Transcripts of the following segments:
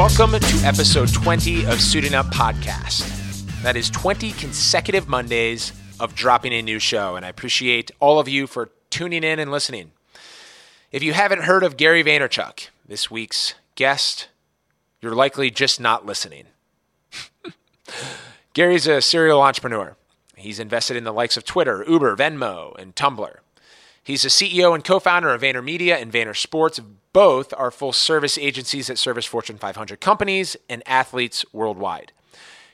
Welcome to episode 20 of Suiting Up Podcast. That is 20 consecutive Mondays of dropping a new show, and I appreciate all of you for tuning in and listening. If you haven't heard of Gary Vaynerchuk, this week's guest, you're likely just not listening. Gary's a serial entrepreneur. He's invested in the likes of Twitter, Uber, Venmo, and Tumblr. He's the CEO and co founder of VaynerMedia and Vayner Sports. Both are full service agencies that service Fortune 500 companies and athletes worldwide.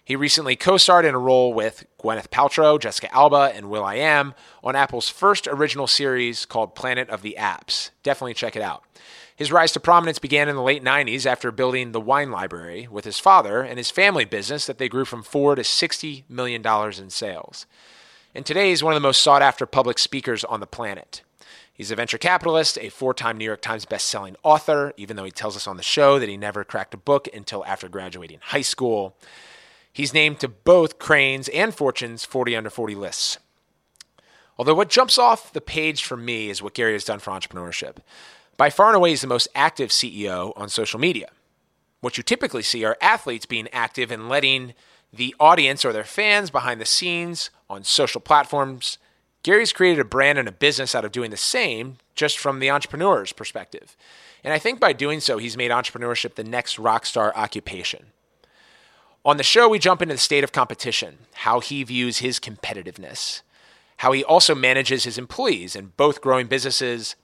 He recently co starred in a role with Gwyneth Paltrow, Jessica Alba, and will.i.am on Apple's first original series called Planet of the Apps. Definitely check it out. His rise to prominence began in the late 90s after building the wine library with his father and his family business that they grew from 4 to 60 million dollars in sales. And today he's one of the most sought after public speakers on the planet. He's a venture capitalist, a four time New York Times bestselling author, even though he tells us on the show that he never cracked a book until after graduating high school. He's named to both Crain's and Fortune's 40 under 40 lists. Although what jumps off the page for me is what Gary has done for entrepreneurship. By far and away, he's the most active CEO on social media. What you typically see are athletes being active and letting the audience or their fans behind the scenes on social platforms. Gary's created a brand and a business out of doing the same, just from the entrepreneur's perspective. And I think by doing so, he's made entrepreneurship the next rock star occupation. On the show, we jump into the state of competition, how he views his competitiveness, how he also manages his employees in both growing businesses,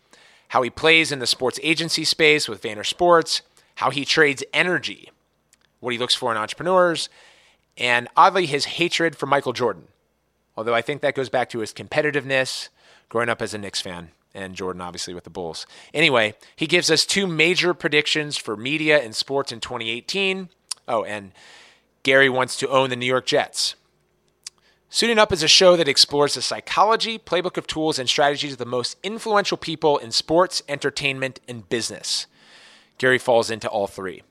how he plays in the sports agency space with Vayner Sports, how he trades energy, what he looks for in entrepreneurs, and oddly, his hatred for Michael Jordan. Although I think that goes back to his competitiveness, growing up as a Knicks fan, and Jordan obviously with the Bulls. Anyway, he gives us two major predictions for media and sports in 2018. Oh, and Gary wants to own the New York Jets. Suiting Up is a show that explores the psychology, playbook of tools, and strategies of the most influential people in sports, entertainment, and business. Gary falls into all three.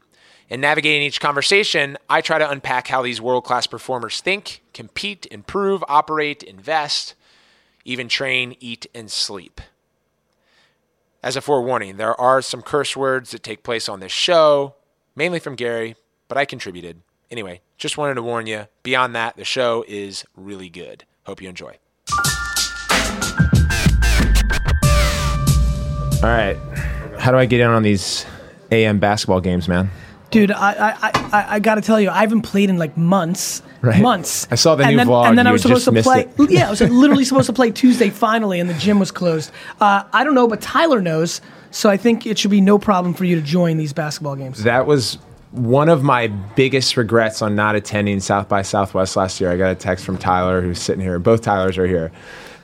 In navigating each conversation, I try to unpack how these world class performers think, compete, improve, operate, invest, even train, eat, and sleep. As a forewarning, there are some curse words that take place on this show, mainly from Gary, but I contributed. Anyway, just wanted to warn you. Beyond that, the show is really good. Hope you enjoy. All right. How do I get in on these AM basketball games, man? Dude, I I, I, I got to tell you, I haven't played in like months. Right. Months. I saw the and new then, vlog. And then I was supposed to play. Yeah, I was literally supposed to play Tuesday finally, and the gym was closed. Uh, I don't know, but Tyler knows, so I think it should be no problem for you to join these basketball games. That was one of my biggest regrets on not attending South by Southwest last year. I got a text from Tyler, who's sitting here. Both Tylers are here.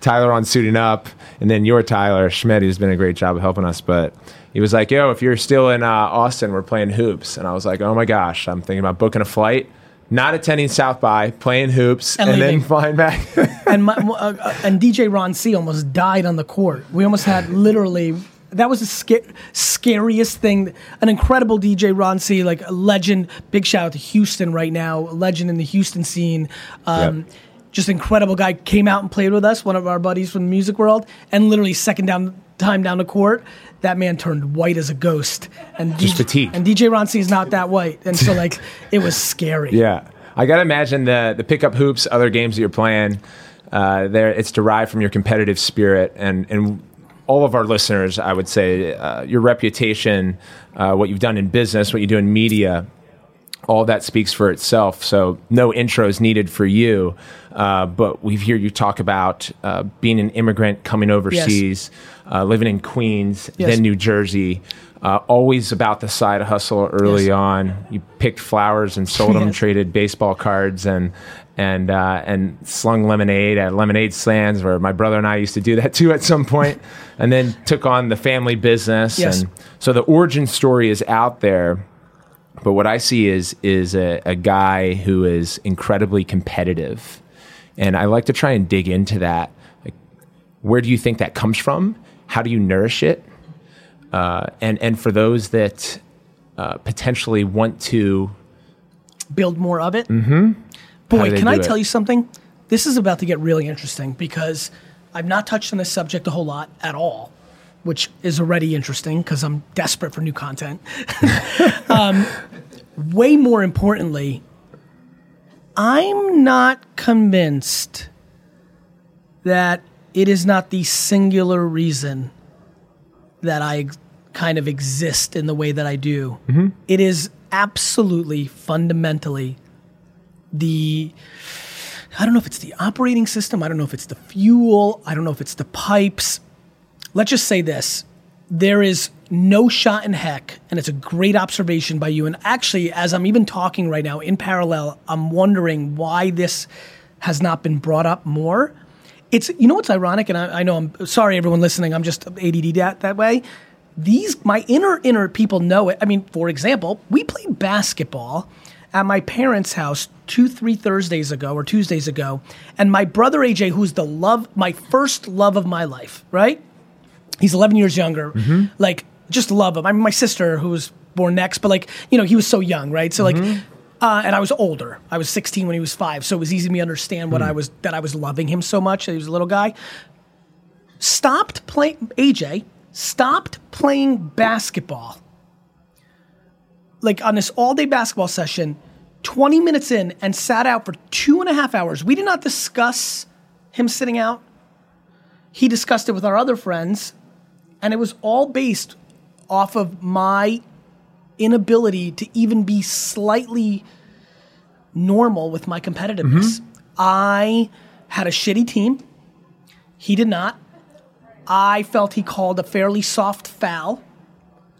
Tyler on suiting up, and then your Tyler Schmidt, who's been a great job of helping us. But he was like, "Yo, if you're still in uh, Austin, we're playing hoops." And I was like, "Oh my gosh, I'm thinking about booking a flight." Not attending South by, playing hoops, And and, then flying back. and my, uh, and DJ Ron C almost died on the court. We almost had literally. That was the sca- scariest thing. An incredible DJ Ron C, like a legend. Big shout out to Houston right now, a legend in the Houston scene. Um, Yep. Just incredible guy. Came out and played with us, one of our buddies from the music world, and literally second down time down the court, that man turned white as a ghost. And Just DJ, fatigued. And DJ Ron C is not that white, and so like it was scary. Yeah, I gotta imagine the the pickup hoops, other games that you're playing. Uh, there, it's derived from your competitive spirit, and and all of our listeners, I would say, uh, your reputation, uh, what you've done in business, what you do in media, all that speaks for itself. So no intros needed for you. Uh, but we hear you talk about uh, being an immigrant coming overseas, uh, living in Queens, Yes. then New Jersey. Uh, always about the side hustle early Yes. on. You picked flowers and sold them, Yes. traded baseball cards, and and uh, and slung lemonade at lemonade stands, where my brother and I used to do that too at some point, and then took on the family business. Yes. And so the origin story is out there. But what I see is is a, a guy who is incredibly competitive, and I like to try and dig into that. Like, where do you think that comes from? How do you nourish it? Uh, and and for those that uh, potentially want to, build more of it. Mm-hmm. Boy, can I do tell you something? This is about to get really interesting because I've not touched on this subject a whole lot at all, which is already interesting because I'm desperate for new content. um, way more importantly, I'm not convinced that it is not the singular reason that I ex- kind of exist in the way that I do. It is absolutely fundamentally the I don't know if it's the operating system, I don't know if it's the fuel, I don't know if it's the pipes. Let's just say this. There is no shot in heck, and it's a great observation by you. And actually, as I'm even talking right now in parallel, I'm wondering why this has not been brought up more. It's you know what's ironic, and I, I know I'm sorry everyone listening. I'm just ADD that that way. These my inner inner people know it. I mean, for example, we played basketball at my parents' house two three Thursdays ago or Tuesdays ago, and my brother AJ, who's the love my first love of my life, right? He's 11 years younger. Mm-hmm. Like, just love him. I mean, my sister, who was born next, but like, you know, he was so young, right? So like, mm-hmm. uh, and I was older. I was 16 when he was five, so it was easy for me to understand what mm. I was that I was loving him so much. That he was a little guy. Stopped playing. AJ stopped playing basketball. Like on this all-day basketball session, 20 minutes in, and sat out for two and a half hours. We did not discuss him sitting out he discussed it with our other friends, and it was all based off of my inability to even be slightly normal with my competitiveness. I had a shitty team. He did not. I felt he called a fairly soft foul,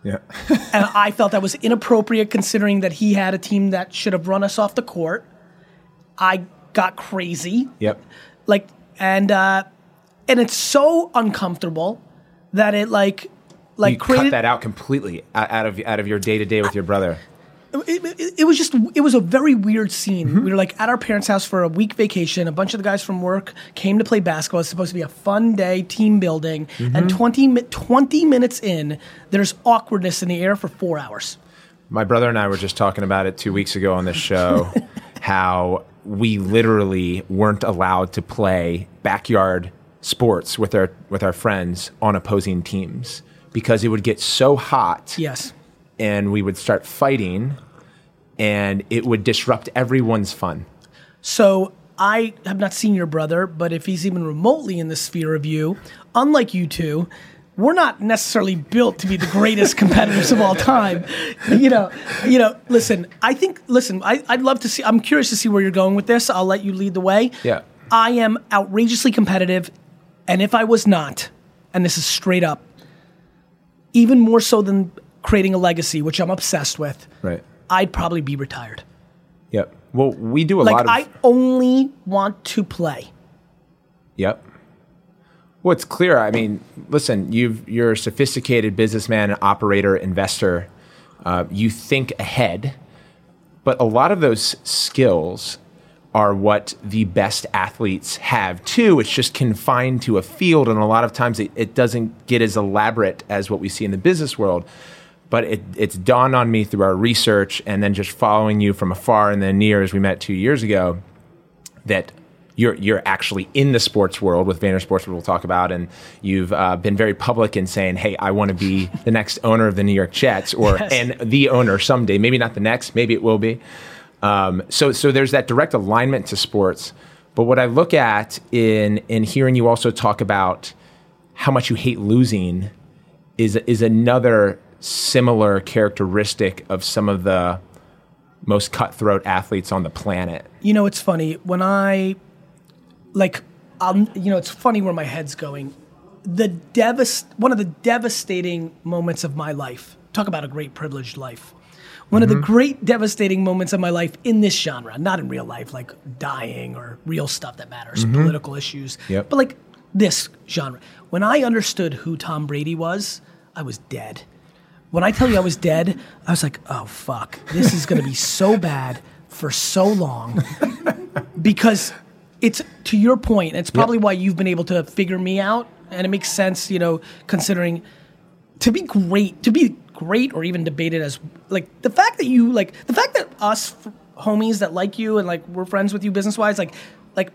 Yeah. and I felt that was inappropriate considering that he had a team that should have run us off the court. I got crazy yep. like and uh and it's so uncomfortable that it like like you created cut that out completely out of out of your day to day with your brother. it, it, it was just it was a very weird scene Mm-hmm. we were like at our parents house for a week vacation a bunch of the guys from work came to play basketball it's supposed to be a fun day team building Mm-hmm. and 20, 20 minutes in there's awkwardness in the air for four hours My brother and I were just talking about it two weeks ago on this show, how we literally weren't allowed to play backyard sports with our with our friends on opposing teams because it would get so hot yes and we would start fighting and it would disrupt everyone's fun. So I have not seen your brother, but if he's even remotely in the sphere of you, unlike you two, we're not necessarily built to be the greatest competitors of all time. You know, you know. Listen, I think. Listen, I, I'd love to see. I'm curious to see where you're going with this. I'll let you lead the way. Yeah. I am outrageously competitive, and if I was not, and this is straight up, even more so than creating a legacy, which I'm obsessed with, Right. I'd probably be retired. Yep. Well, we do a Like lot of I only want to play. Yep. Well, it's clear. I mean, listen, you've, you're a sophisticated businessman, operator, investor. Uh, you think ahead, but a lot of those skills are what the best athletes have too. It's just confined to a field, and a lot of times it, it doesn't get as elaborate as what we see in the business world. But it, it's dawned on me through our research and then just following you from afar and then near as we met two years ago that you're you're actually in the sports world with Vayner Sports, we'll talk about, and you've uh, been very public in saying, "Hey, I want to be the next owner of the New York Jets, or Yes. and the owner someday. Maybe not the next, maybe it will be." Um, so so there's that direct alignment to sports. But what I look at in in hearing you also talk about how much you hate losing is is another similar characteristic of some of the most cutthroat athletes on the planet. You know, it's funny when I like, um, you know, it's funny where my head's going. The devast, one of the devastating moments of my life. Talk about a great privileged life. One of the mm-hmm. great devastating moments of my life in this genre, not in real life, like dying or real stuff that matters, mm-hmm. political issues, Yep. but like this genre. When I understood who Tom Brady was, I was dead. When I tell you I was dead, I was like, oh fuck, this is gonna be so bad for so long because it's to your point. It's probably why you've been able to figure me out, and it makes sense, you know, considering to be great, to be great, or even debated as like the fact that you like the fact that us f- homies that like you and like we're friends with you business wise, like like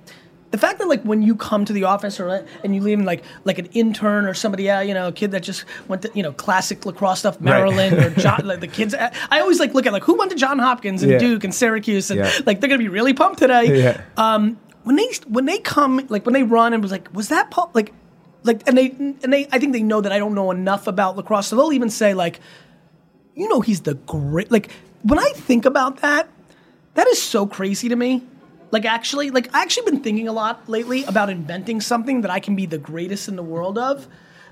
the fact that like when you come to the office or and you leave like like an intern or somebody, uh, you know, a kid that just went to you know classic lacrosse stuff, Maryland or John, like the kids. I always like look at like who went to John Hopkins and Yeah. Duke and Syracuse and Yeah. like they're gonna be really pumped today. Yeah. Um, when they when they come like when they run and was like was that Paul like like and they and they I think they know that I don't know enough about lacrosse, so they'll even say like you know he's the great like when I think about that, that is so crazy to me. Like actually, like I actually been thinking a lot lately about inventing something that I can be the greatest in the world of.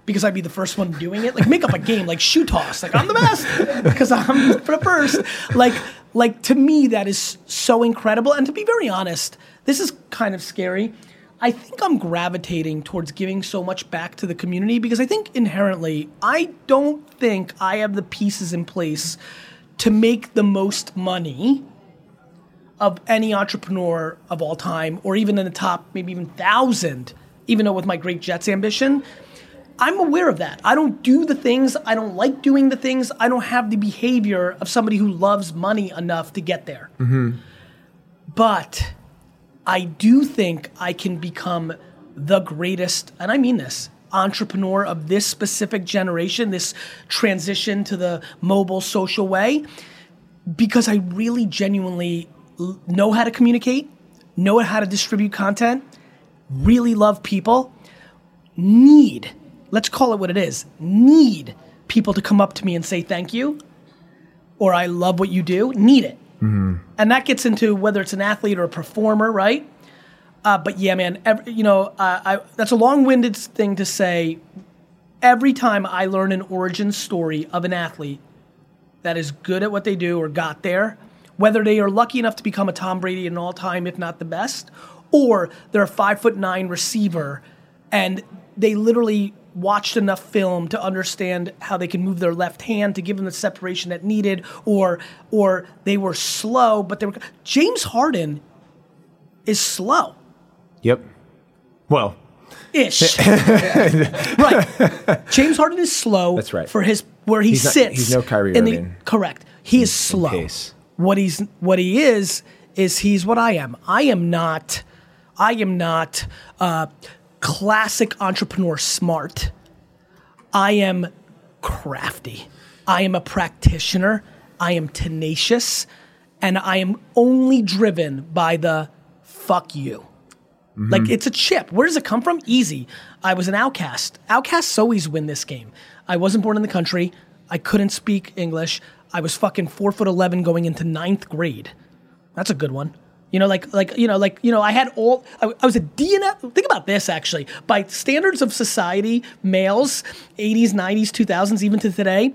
Because I'd be the first one doing it, like make up a game, like shoe toss, like I'm the best because I'm the first. Like, like to me, that is so incredible. And to be very honest, this is kind of scary. I think I'm gravitating towards giving so much back to the community because I think inherently, I don't think I have the pieces in place to make the most money of any entrepreneur of all time, or even in the top, maybe even thousand, even though with my great Jets ambition. I'm aware of that. I don't do the things, I don't like doing the things, I don't have the behavior of somebody who loves money enough to get there. Mm-hmm. But I do think I can become the greatest, and I mean this, entrepreneur of this specific generation, this transition to the mobile social way, because I really genuinely know how to communicate, know how to distribute content, really love people, need, let's call it what it is, need people to come up to me and say thank you or I love what you do, need it. And that gets into whether it's an athlete or a performer, right? Uh, but yeah, man, every, you know, uh, I, that's a long-winded thing to say. Every time I learn an origin story of an athlete that is good at what they do or got there, whether they are lucky enough to become a Tom Brady an all-time, if not the best, or they're a five foot nine receiver and they literally watched enough film to understand how they can move their left hand to give them the separation that needed, or or they were slow, but they were James Harden is slow. Yep. Well, Ish. right. James Harden is slow. That's right. For his where he He's not- sits. he's no Kyrie in the- Irving. correct. He is slow. What he's what he is is he's what I am. I am not. I am not uh, classic entrepreneur smart. I am crafty. I am a practitioner. I am tenacious, and I am only driven by the fuck you. Mm-hmm. Like it's a chip. Where does it come from? Easy. I was an outcast. Outcasts always win this game. I wasn't born in the country. I couldn't speak English. I was fucking four foot eleven going into ninth grade. That's a good one. You know, like like you know, like you know, I had all. I, I was a DNF. Think about this, actually. By standards of society, males, '80s, '90s, 2000s, even to today,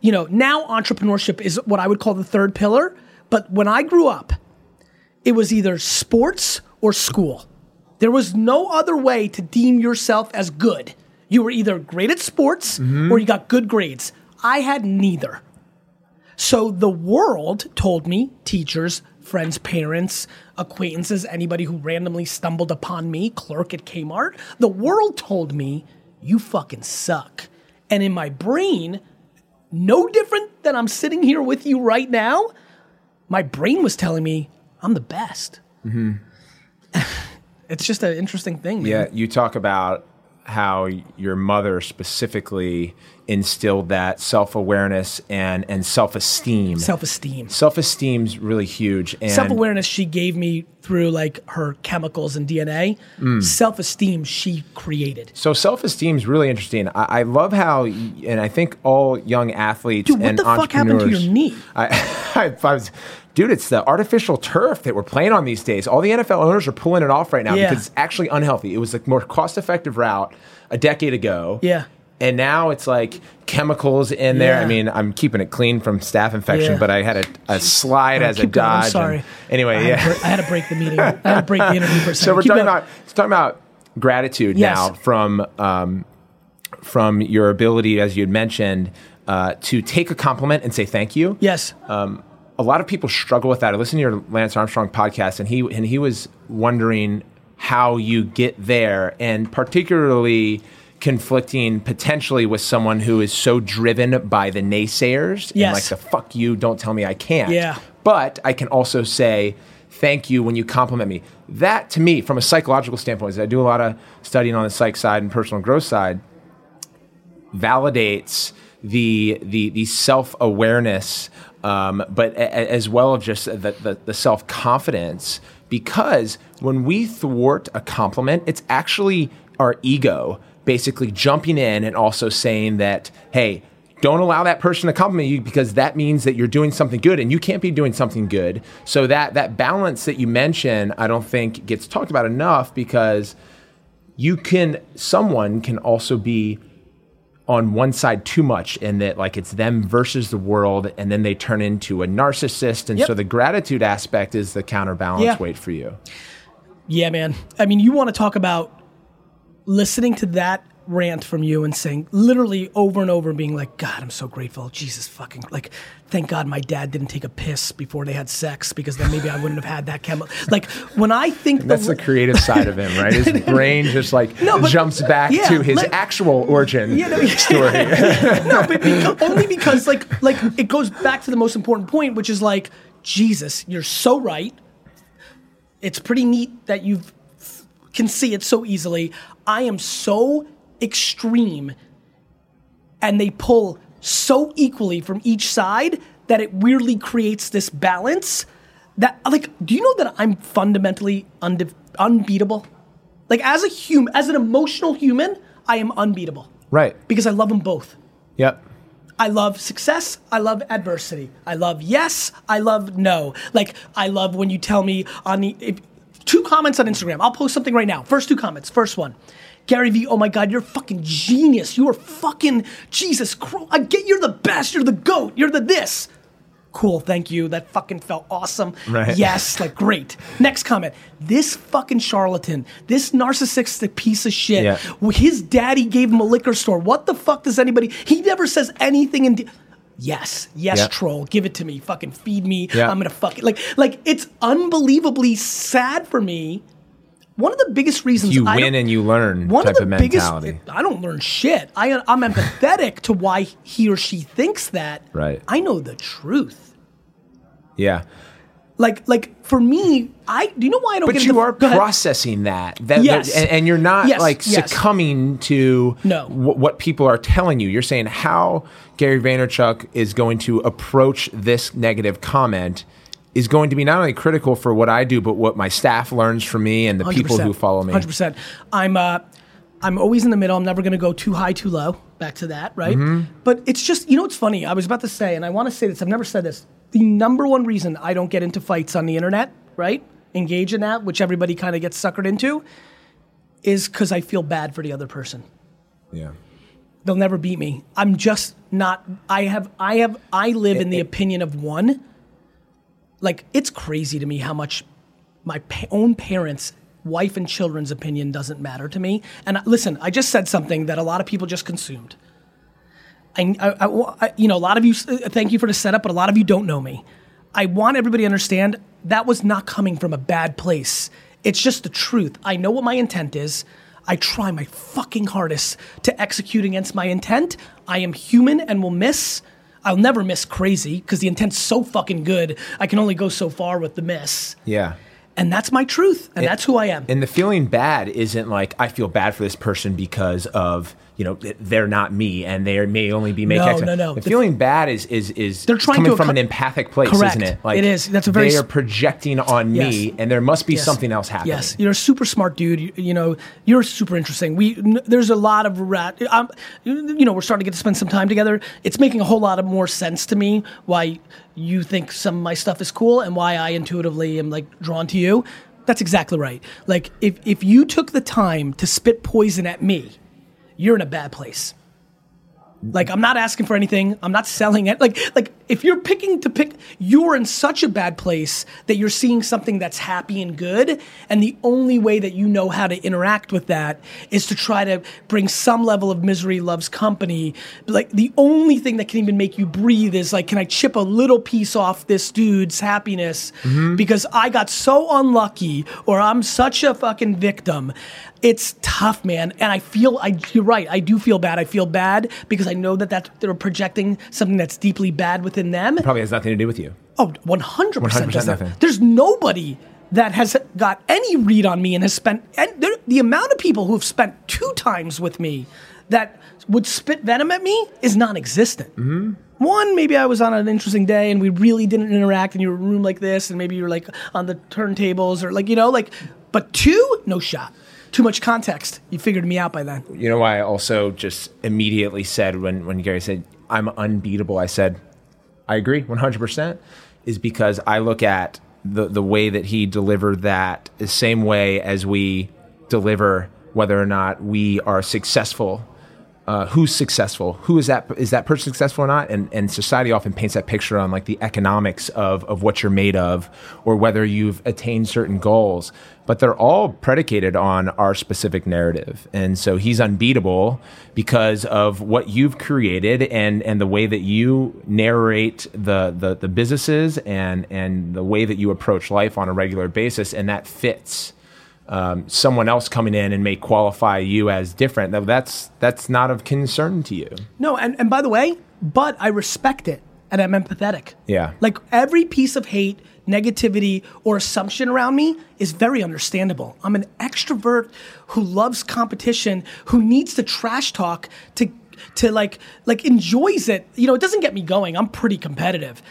you know, now entrepreneurship is what I would call the third pillar. But when I grew up, it was either sports or school. There was no other way to deem yourself as good. You were either great at sports mm-hmm. or you got good grades. I had neither. So the world told me, teachers, friends, parents, acquaintances, anybody who randomly stumbled upon me, clerk at Kmart, the world told me, you fucking suck. And in my brain, no different than I'm sitting here with you right now, my brain was telling me I'm the best. Mm-hmm. it's just an interesting thing, man. yeah, you talk about how your mother specifically instilled that self-awareness and and self-esteem. Self-esteem. Self-esteem's really huge and Self-awareness she gave me through like her chemicals and DNA. Mm. Self-esteem she created. So self-esteem is really interesting. I, I love how, and I think all young athletes Dude, what and the fuck happened to your knee? I, I, I was, dude, it's the artificial turf that we're playing on these days. All the NFL owners are pulling it off right now Yeah. because it's actually unhealthy. It was the more cost-effective route a decade ago. Yeah. And now it's like chemicals in there. Yeah. I mean, I'm keeping it clean from staph infection, Yeah. but I had a, a slide as a going, dodge. I'm and- sorry. anyway, I yeah. Had to, I had to break the meeting. I had to break the interview for a second. So we're Keep talking going. about talking about gratitude Yes. now from um, from your ability, as you had mentioned, uh, to take a compliment and say thank you. Yes. Um, a lot of people struggle with that. I listened to your Lance Armstrong podcast, and he and he was wondering how you get there, and particularly conflicting potentially with someone who is so driven by the naysayers and like the fuck you, don't tell me I can't. Yeah. But I can also say thank you when you compliment me. That to me, from a psychological standpoint, is I do a lot of studying on the psych side and personal growth side, validates the the the self awareness, um, but a, as well as just the the, the self confidence. Because when we thwart a compliment, it's actually our ego basically jumping in and also saying that, hey, don't allow that person to compliment you because that means that you're doing something good and you can't be doing something good. So that that balance that you mention, I don't think gets talked about enough because you can someone can also be on one side too much and that like it's them versus the world and then they turn into a narcissist and Yep. so the gratitude aspect is the counterbalance Yeah. weight for you. Yeah, man. I mean, you want to talk about listening to that rant from you and saying literally over and over being like, God, I'm so grateful. Jesus fucking like, thank God my dad didn't take a piss before they had sex because then maybe I wouldn't have had that chemical. Like when I think That's the creative side of him, right? His brain just like No, but- jumps back yeah, to his let- actual origin Yeah, no, story. no, but beca- only because like like it goes back to the most important point, which is like Jesus, you're so right. It's pretty neat that you can see it so easily. I am so extreme, and they pull so equally from each side that it weirdly creates this balance. That like, do you know that I'm fundamentally unde- unbeatable? Like as a human, as an emotional human, I am unbeatable right. because I love them both. Yep. I love success. I love adversity. I love yes. I love no. Like I love when you tell me on the if, two comments on Instagram. I'll post something right now. First two comments. First one. Gary Vee, oh my God, you're a fucking genius. You are fucking Jesus Christ. I get you're the best. You're the goat. You're the this. Cool, thank you. That fucking felt awesome. Right. Yes, like great. Next comment. This fucking charlatan, this narcissistic piece of shit. Yeah. His daddy gave him a liquor store. What the fuck does anybody? He never says anything in. De- yes, yes, Yeah. troll. Give it to me. Fucking feed me. Yeah. I'm gonna fuck it. Like, like it's unbelievably sad for me. One of the biggest reasons You I win and you learn one type of of, the mentality. biggest. I don't learn shit. I, I'm empathetic to why he or she thinks that. Right. I know the truth. yeah. Like, like for me, I do you know why I don't But get you into, are processing that. that Yes. that- and, and you're not Yes, like yes. succumbing to No. wh- what people are telling you. You're saying how Gary Vaynerchuk is going to approach this negative comment is going to be not only critical for what I do, but what my staff learns from me and the people 100%. who follow me. Hundred percent. I'm uh, I'm always in the middle. I'm never going to go too high, too low. Back to that, right? Mm-hmm. But it's just you know what's funny. I was about to say, and I want to say this. I've never said this. The number one reason I don't get into fights on the internet, right? Engage in that, which everybody kind of gets suckered into, is because I feel bad for the other person. Yeah. They'll never beat me. I'm just not. I have. I have. I live eh, in the eh. opinion of one. Like it's crazy to me how much my pa- own parents, wife and children's opinion doesn't matter to me. And listen, I just said something that a lot of people just consumed. I, I- I- you know, a lot of you. uh, Thank you for the setup, but a lot of you don't know me. I want everybody to understand that was not coming from a bad place. It's just the truth. I know what my intent is. I try my fucking hardest to execute against my intent. I am human and will miss. I'll never miss crazy because the intent's so fucking good. I can only go so far with the miss. Yeah. And that's my truth. And that's who I am. And the feeling bad isn't like I feel bad for this person because of you know they're not me and they may only be making. No, no, no. The feeling bad is is is They're trying coming to from acco- an empathic place, Correct. isn't it? It is. That's a very they are projecting on me, and there must be Yes. something else happening. Yes, you're a super smart dude. You, you know, you're super interesting. We n- there's a lot of rat. Um, you know, we're starting to get to spend some time together. It's making a whole lot of more sense to me why you think some of my stuff is cool and why I intuitively am like drawn to you. That's exactly right. Like if if you took the time to spit poison at me, you're in a bad place. Like I'm not asking for anything. I'm not selling it. Like like if you're picking to pick, you're in such a bad place that you're seeing something that's happy and good, and the only way that you know how to interact with that is to try to bring some level of misery loves company. Like the only thing that can even make you breathe is like, can I chip a little piece off this dude's happiness mm-hmm. because I got so unlucky or I'm such a fucking victim. It's tough, man, and I feel I. You're right. I do feel bad. I feel bad because I know that that they're projecting something that's deeply bad within within them. Probably has nothing to do with you. Oh, 100% 100% does nothing. There's nobody that has got any read on me and has spent and there, the amount of people who have spent two times with me that would spit venom at me is non-existent. Mm-hmm. One, maybe I was on an interesting day and we really didn't interact and you were in a room like this and maybe you were like on the turntables or like, you know, like, but two, no shot. Too much context. You figured me out by then. You know why I also just immediately said when, when Gary said, I'm unbeatable, I said, I agree 100%, is because I look at the, the way that he delivered that the same way as we deliver whether or not we are successful. Uh, who's successful? Who is that? Is that person successful or not? And and society often paints that picture on like the economics of of what you're made of, or whether you've attained certain goals. But they're all predicated on our specific narrative. And so he's unbeatable because of what you've created and and the way that you narrate the the, the businesses and and the way that you approach life on a regular basis, and that fits um, someone else coming in and may qualify you as different, that- that's that's not of concern to you. No, and, and by the way, but I respect it and I'm empathetic. Yeah. Like every piece of hate, negativity, or assumption around me is very understandable. I'm an extrovert who loves competition, who needs to trash talk to to like like enjoys it. You know, it doesn't get me going. I'm pretty competitive.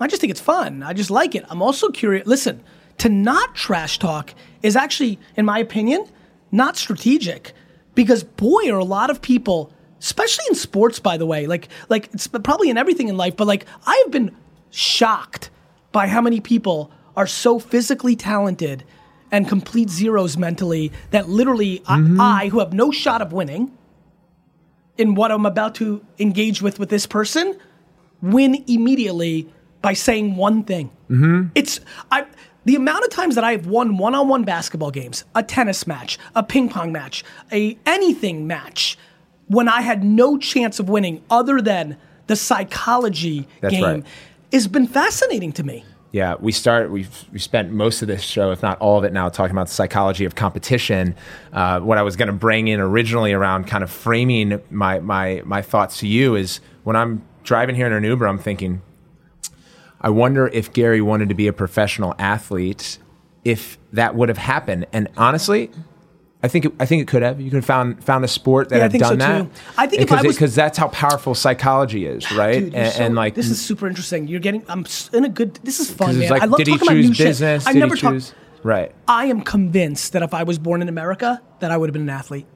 I just think it's fun. I just like it. I'm also curious. Listen, to not trash talk is actually, in my opinion, not strategic because boy, are a lot of people, especially in sports, by the way, like like it's probably in everything in life, but like I have been shocked by how many people are so physically talented and complete zeros mentally that literally I, I, who have no shot of winning in what I'm about to engage with with this person, win immediately by saying one thing. Mm-hmm. It's I the amount of times that I have won one-on-one basketball games, a tennis match, a ping pong match, a anything match, when I had no chance of winning other than the psychology That's game, right. Has been fascinating to me. Yeah, we start. We've we spent most of this show, if not all of it, now talking about the psychology of competition. Uh, what I was going to bring in originally around kind of framing my my my thoughts to you is when I'm driving here in an Uber, I'm thinking, I wonder if Gary wanted to be a professional athlete, if that would have happened. And honestly, I think it, I think it could have. You could have found found a sport that Yeah, had think so, done that. too. I think because was- because that's how powerful psychology is, right? Dude, and, so- and like this is super interesting. You're getting. I'm in a good. This is fun, man. like, I love did he talking about new choose business? shit. I never he talk- choose? Right. I am convinced that if I was born in America, that I would have been an athlete.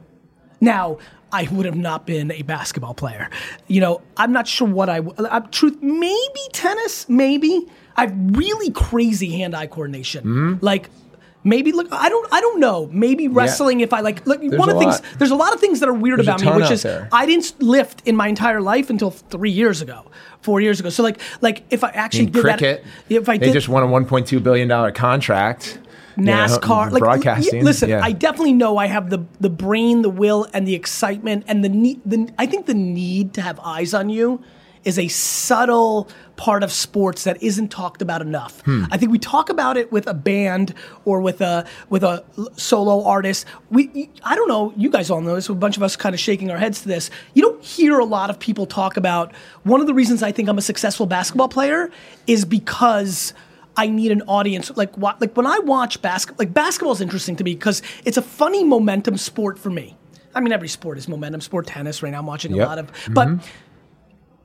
Now, I would have not been a basketball player. You know, I'm not sure what I. w- I truth, maybe tennis, maybe. I have really crazy hand-eye coordination. Mm-hmm. Like. Maybe look, I don't, I don't know. Maybe wrestling. If I like, look, one of the things. lot. There's a lot of things that are weird There's about me, which is there. I didn't lift in my entire life until three years ago, four years ago. So like, like if I actually did cricket, that, if I they did, just won a 1.2 billion dollar contract. you know, NASCAR, like broadcasting. listen, yeah. I definitely know I have the the brain, the will, and the excitement, and the need. The, I think the need to have eyes on you is a subtle part of sports that isn't talked about enough. Hmm. I think we talk about it with a band or with a with a solo artist. We, I don't know. You guys all know this. A bunch of us kind of shaking our heads to this. You don't hear a lot of people talk about. One of the reasons I think I'm a successful basketball player is because. I need an audience. Like like when I watch basketball, like basketball is interesting to me because it's a funny momentum sport for me. I mean, every sport is momentum sport. Tennis right now, I'm watching Yep. a lot of, but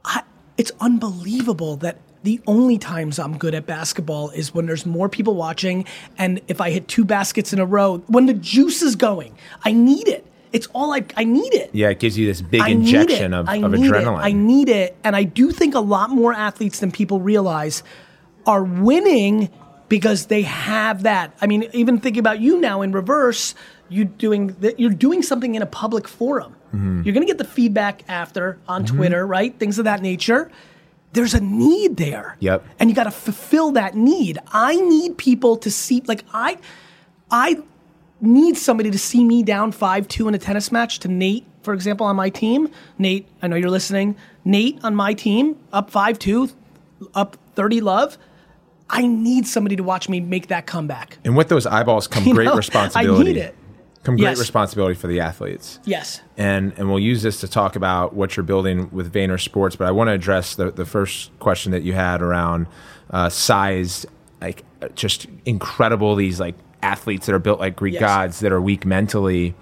I, it's unbelievable that the only times I'm good at basketball is when there's more people watching, and if I hit two baskets in a row, when the juice is going. I need it. It's all I I need it. yeah, it gives you this big I injection of, of adrenaline. It. I need it. And I do think a lot more athletes than people realize are winning because they have that. I mean, even thinking about you now in reverse, you doing you're doing something in a public forum. Mm-hmm. You're going to get the feedback after on Twitter, right? Things of that nature. There's a need there. Yep. And you got to fulfill that need. I need people to see like I I need somebody to see me down 5-2 in a tennis match to Nate, for example, on my team. Nate, I know you're listening. Nate on my team, up 5-2, up 30 love. I need somebody to watch me make that comeback. and with those eyeballs come You great know, responsibility. I need it. Come great Yes. responsibility for the athletes. Yes. and and we'll use this to talk about what you're building with Vayner Sports. But I want to address the the first question that you had around uh, size, like just incredible these like athletes that are built like Greek Yes. gods that are weak mentally.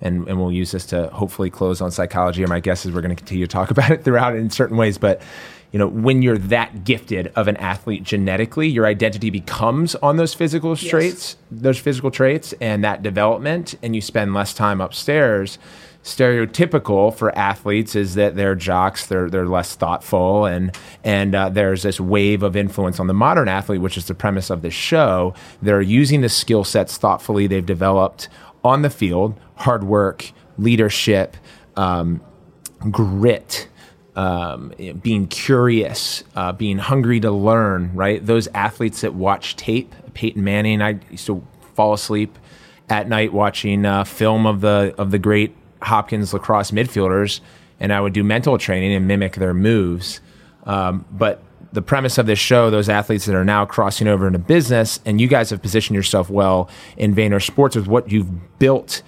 And, and we'll use this to hopefully close on psychology. And my guess is we're going to continue to talk about it throughout in certain ways. But you know, when you're that gifted of an athlete genetically, your identity becomes on those physical traits, those physical traits, and that development, and you spend less time upstairs. Stereotypical for athletes is that they're jocks, they're they're less thoughtful, and and uh, there's this wave of influence on the modern athlete, which is the premise of this show. They're using the skill sets thoughtfully they've developed on the field, hard work, leadership, um, grit, um, being curious, uh, being hungry to learn, right? Those athletes that watch tape, Peyton Manning, I used to fall asleep at night watching uh, film of the of the great Hopkins lacrosse midfielders, and I would do mental training and mimic their moves. Um, but the premise of this show, those athletes that are now crossing over into business, and you guys have positioned yourself well in Vayner Sports with what you've built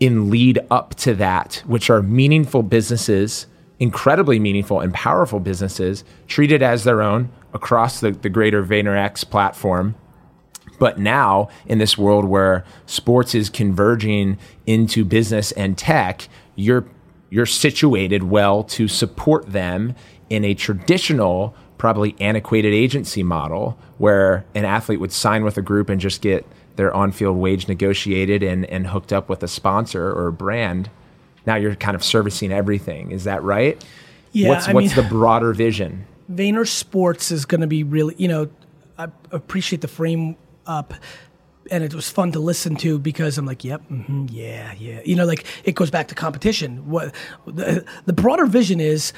in lead up to that, which are meaningful businesses, incredibly meaningful and powerful businesses, treated as their own across the, the greater VaynerX platform. But now, in this world where sports is converging into business and tech, you're you're situated well to support them in a traditional, probably antiquated agency model where an athlete would sign with a group and just get their on-field wage negotiated and, and hooked up with a sponsor or a brand. Now you're kind of servicing everything. Is that right? Yeah, What's I what's mean- the broader vision? Vayner Sports is going to be really, you know, I appreciate the frame up, and it was fun to listen to because I'm like, yep, hmm yeah, yeah, you know, like it goes back to competition. What the, the broader vision is.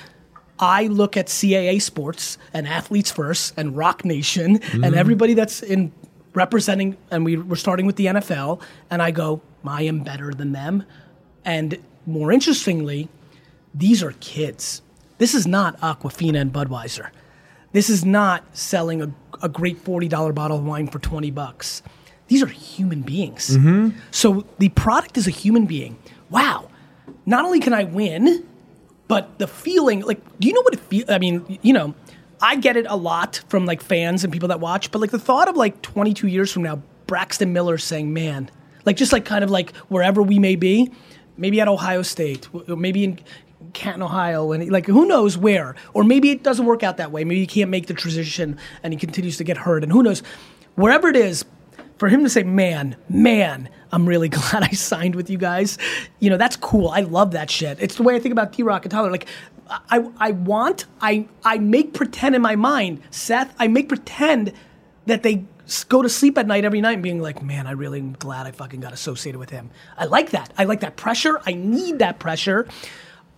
I look at CAA sports and athletes first and Roc Nation and everybody that's in representing, and we, we're starting with the NFL, and I go, I am better than them. And more interestingly, these are kids. This is not Aquafina and Budweiser. This is not selling a, a great $40 bottle of wine for 20 bucks. These are human beings. Mm-hmm. So the product is a human being. Wow. Not only can I win, but the feeling, like, do you know what it feels? I mean, you know, I get it a lot from like fans and people that watch, but like the thought of like 22 years from now, Braxton Miller saying, man, like just like kind of like wherever we may be, maybe at Ohio State, maybe in Canton, Ohio, and like who knows where, or maybe it doesn't work out that way. Maybe he can't make the transition and he continues to get hurt, and who knows, wherever it is, for him to say, man, man, I'm really glad I signed with you guys. You know, that's cool. I love that shit. It's the way I think about T Rock and Tyler. Like, I, I want, I, I make pretend in my mind, Seth, I make pretend that they go to sleep at night every night and being like, man, I really am glad I fucking got associated with him. I like that. I like that pressure. I need that pressure.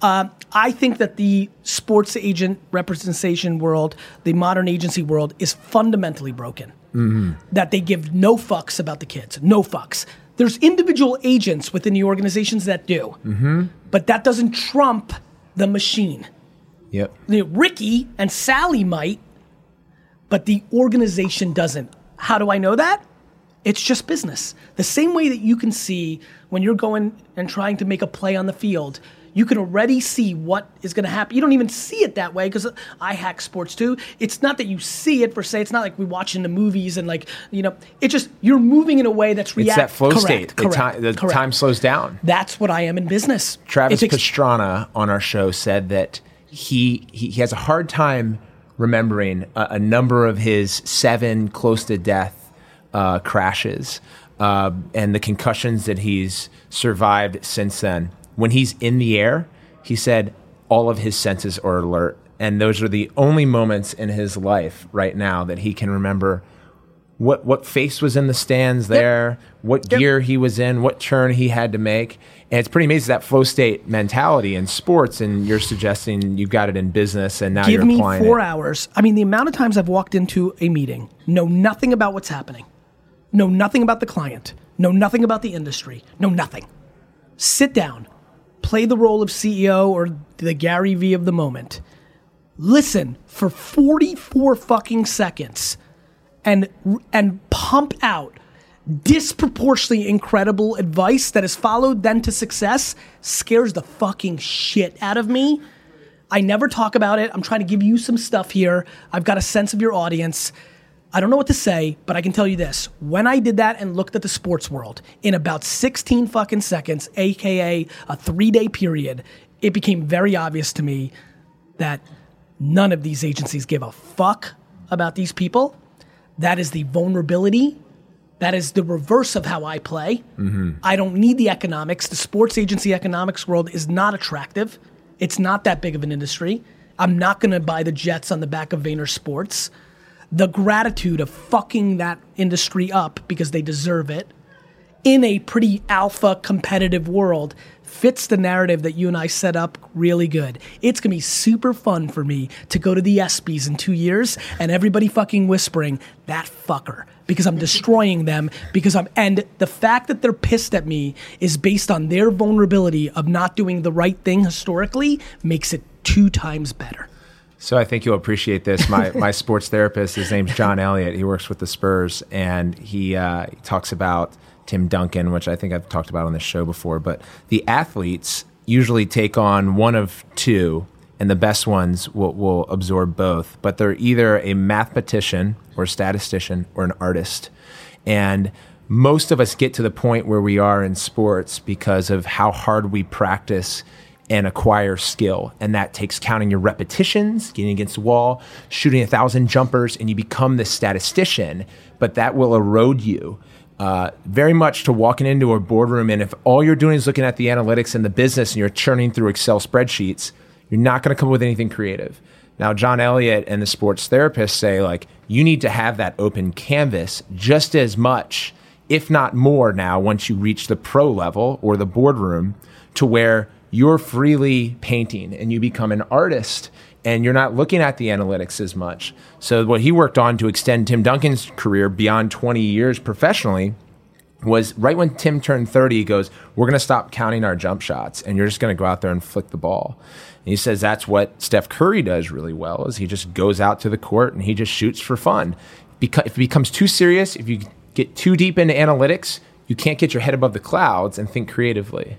Uh, I think that the sports agent representation world, the modern agency world, is fundamentally broken. That they give no fucks about the kids, no fucks. There's individual agents within the organizations that do, but that doesn't trump the machine. Yep. You know, Ricky and Sally might, but the organization doesn't. How do I know that? It's just business. The same way that you can see when you're going and trying to make a play on the field, you can already see what is going to happen. You don't even see it that way because I hack sports too. It's not that you see it per se. It's not like we watch in the movies and like you know. It just you're moving in a way that's It's that flow correct, state. The, Correct, time, the correct. time slows down. That's what I am in business. Travis takes- Pastrana on our show said that he he, he has a hard time remembering a, a number of his seven close to death uh, crashes uh, and the concussions that he's survived since then. When he's in the air, he said all of his senses are alert, and those are the only moments in his life right now that he can remember what what face was in the stands there, what Yep. gear he was in, what turn he had to make. And it's pretty amazing that flow state mentality in sports. And you're suggesting you got it in business, and now Give you're me four it. hours. I mean, the amount of times I've walked into a meeting, know nothing about what's happening, know nothing about the client, know nothing about the industry, know nothing. Sit down, play the role of CEO or the Gary V of the moment. Listen for 44 fucking seconds and and pump out disproportionately incredible advice that has followed then to success scares the fucking shit out of me. I never talk about it. I'm trying to give you some stuff here. I've got a sense of your audience. I don't know what to say, but I can tell you this. When I did that and looked at the sports world in about 16 fucking seconds, aka a three day period, it became very obvious to me that none of these agencies give a fuck about these people. That is the vulnerability. That is the reverse of how I play. Mm-hmm. I don't need the economics. The sports agency economics world is not attractive. It's not that big of an industry. I'm not going to buy the jets on the back of VaynerSports. The gratitude of fucking that industry up because they deserve it in a pretty alpha competitive world fits the narrative that you and I set up really good. It's gonna be super fun for me to go to the ESPYs in two years and everybody fucking whispering that fucker because I'm destroying them because I'm and the fact that they're pissed at me is based on their vulnerability of not doing the right thing historically makes it two times better. So I think you'll appreciate this. My my sports therapist, his name's John Elliott. He works with the Spurs, and he, uh, he talks about Tim Duncan, which I think I've talked about on this show before. But the athletes usually take on one of two, and the best ones will, will absorb both. But they're either a mathematician or a statistician or an artist, and most of us get to the point where we are in sports because of how hard we practice and acquire skill. And that takes counting your repetitions, getting against the wall, shooting a thousand jumpers, and you become this statistician, but that will erode you. Uh, very much to walking into a boardroom, and if all you're doing is looking at the analytics and the business and you're churning through Excel spreadsheets, you're not going to come up with anything creative. Now, John Elliott and the sports therapists say, like, you need to have that open canvas just as much, if not more, now once you reach the pro level or the boardroom, to where you're freely painting and you become an artist and you're not looking at the analytics as much. So, what he worked on to extend Tim Duncan's career beyond 20 years professionally was right when Tim turned 30, he goes, We're going to stop counting our jump shots and you're just going to go out there and flick the ball. And he says that's what Steph Curry does really well is he just goes out to the court and he just shoots for fun. Because if it becomes too serious, if you get too deep into analytics, you can't get your head above the clouds and think creatively.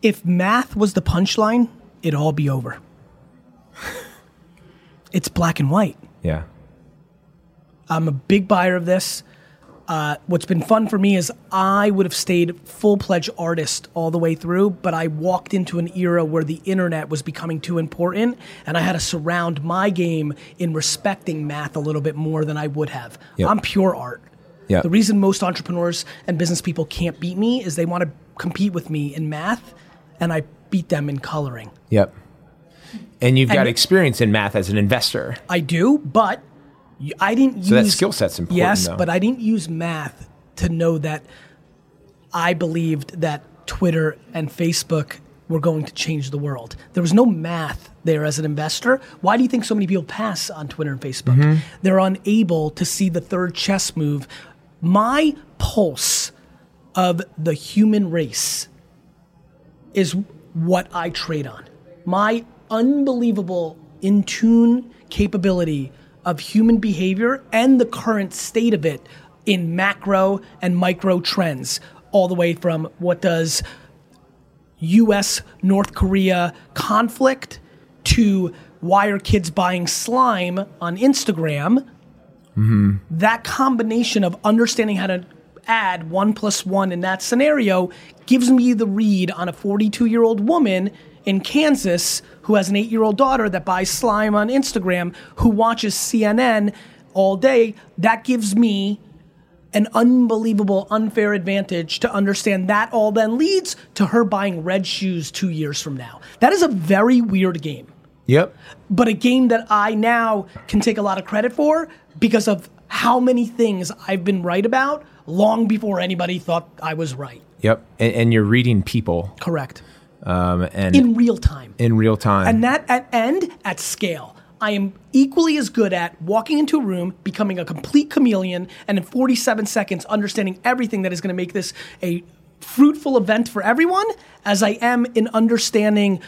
If math was the punchline, it'd all be over. it's black and white. Yeah. I'm a big buyer of this. Uh, what's been fun for me is I would have stayed full pledged artist all the way through, but I walked into an era where the internet was becoming too important, and I had to surround my game in respecting math a little bit more than I would have. Yep. I'm pure art. Yep. The reason most entrepreneurs and business people can't beat me is they want to compete with me in math, and I beat them in coloring. Yep. And you've got experience in math as an investor. I do, but I didn't So that use skill set's important, Yes, though. but I didn't use math to know that I believed that Twitter and Facebook were going to change the world. There was no math there as an investor. Why do you think so many people pass on Twitter and Facebook? Mm-hmm. They're unable to see the third chess move. My pulse of the human race is what I trade on. My unbelievable in tune capability of human behavior and the current state of it in macro and micro trends, all the way from what does US North Korea conflict to why are kids buying slime on Instagram? Mm-hmm. That combination of understanding how to add one plus one in that scenario gives me the read on a 42 year old woman in Kansas who has an eight year old daughter that buys slime on Instagram who watches CNN all day. That gives me an unbelievable unfair advantage to understand that all then leads to her buying red shoes two years from now. That is a very weird game Yep. but a game that I now can take a lot of credit for because of how many things I've been right about long before anybody thought I was right. Yep. And, and you're reading people Correct. Um, and In real time. in real time. And that at and at scale. I am equally as good at walking into a room, becoming a complete chameleon, and in 47 seconds understanding everything that is going to make this a fruitful event for everyone, as I am in understanding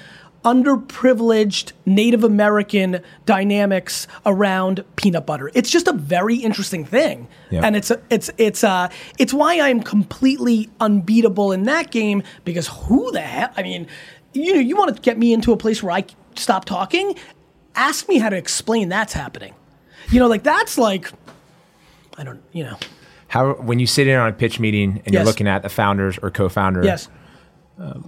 underprivileged Native American dynamics around peanut butter. It's just a very interesting thing, Yeah. and it's a, it's it's uh it's why I'm completely unbeatable in that game because who the hell? I mean, you know, you want to get me into a place where I stop talking? Ask me how to explain that's happening. You know, like that's like I don't, you know. How when you sit in on a pitch meeting and you're looking at the founders or co-founder, Yes.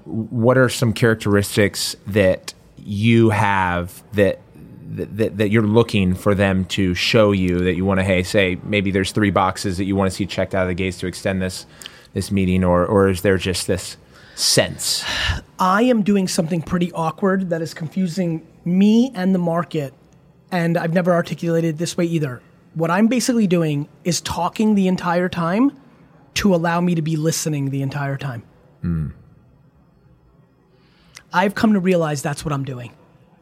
What are some characteristics that you have that that, that, you're looking for them to show you that you want to hey say maybe there's three boxes that you want to see checked out of the gates to extend this this meeting or or is there just this sense I am doing something pretty awkward that is confusing me and the market, and I've never articulated it this way either. What I'm basically doing is talking the entire time to allow me to be listening the entire time. Hmm. I've come to realize that's what I'm doing.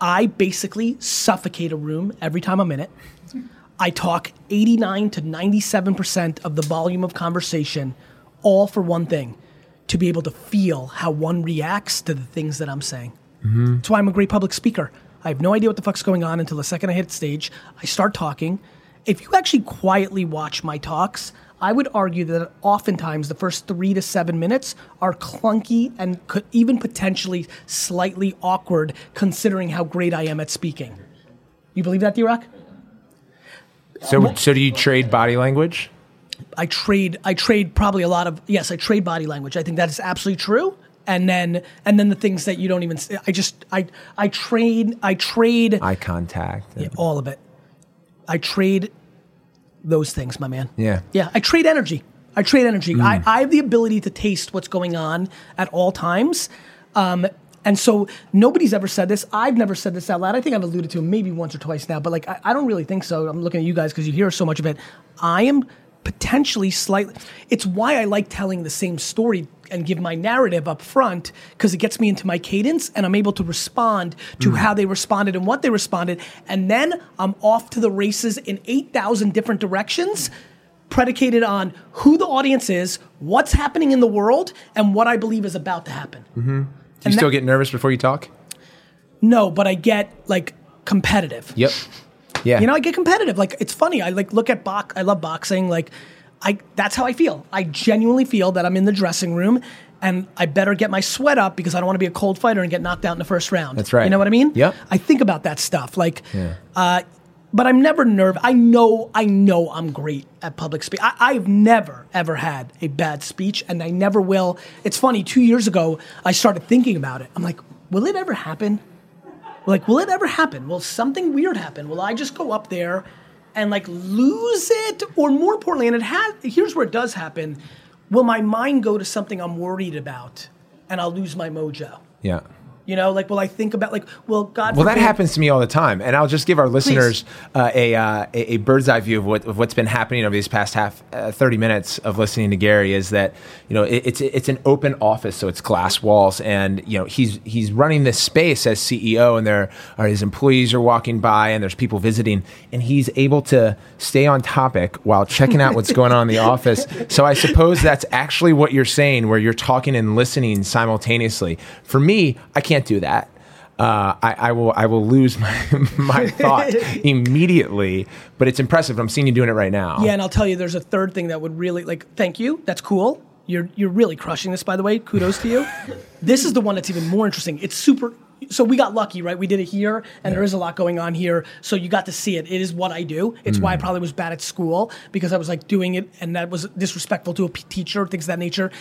I basically suffocate a room every time I'm in it. I talk 89 to 97% of the volume of conversation, all for one thing to be able to feel how one reacts to the things that I'm saying. Mm-hmm. That's why I'm a great public speaker. I have no idea what the fuck's going on until the second I hit stage. I start talking. If you actually quietly watch my talks, I would argue that oftentimes the first three to seven minutes are clunky and could even potentially slightly awkward considering how great I am at speaking. You believe that, D-Rock? so so do you trade body language I trade I trade probably a lot of yes I trade body language I think that is absolutely true and then and then the things that you don't even I just I I trade I trade eye contact and- all of it I trade those things my man Yeah. yeah I trade energy I trade energy I, I have the ability to taste what's going on at all times um, and so nobody's ever said this. I've never said this out loud. I think I've alluded to it maybe once or twice now, but like I, I don't really think so. I'm looking at you guys because you hear so much of it. I am potentially slightly. It's why I like telling the same story and give my narrative up front because it gets me into my cadence and I'm able to respond to mm. how they responded and what they responded, and then I'm off to the races in eight thousand different directions predicated on who the audience is, what's happening in the world, and what I believe is about to happen. Mm-hmm. do you and still that- get nervous before you talk No, but I get like competitive. yep yeah You know, I get competitive. Like it's funny. I like look at box. I love boxing. Like I that's how I feel. I genuinely feel that I'm in the dressing room and I better get my sweat up because I don't want to be a cold fighter and get knocked out in the first round. That's right. You know what I mean? Yep. I think about that stuff. Like Yeah. uh but I'm never nervous. I know, I know I'm great at public speech. I, I've never, ever had a bad speech, and I never will. It's funny, two years ago, I started thinking about it. I'm like, will it ever happen? Like, will it ever happen? Will something weird happen? Will I just go up there and like lose it? Or more importantly, and it has, here's where it does happen will my mind go to something I'm worried about and I'll lose my mojo? yeah You know, like, will I think about, like, well, God Well, that happens to me all the time, and I'll just give our listeners uh, a, uh, a a bird's eye view of what of what's been happening over these past half uh, thirty minutes of listening to Gary. Is that you know it, it's it's an open office, so it's glass walls, and you know he's he's running this space as CEO, and there are his employees are walking by, and there's people visiting, and he's able to stay on topic while checking out what's going on in the office. So I suppose that's actually what you're saying, where you're talking and listening simultaneously. For me, I can't do that uh, I, I will I will lose my, my thought immediately. But it's impressive. I'm seeing you doing it right now. Yeah, and I'll tell you, there's a third thing that would really like. Thank you. That's cool. You're you're really crushing this, by the way. Kudos to you. this is the one that's even more interesting. It's super. So we got lucky, right? We did it here, and there is a lot going on here. So you got to see it. It is what I do. It's why I probably was bad at school because I was like doing it, and that was disrespectful to a p- teacher, things of that nature.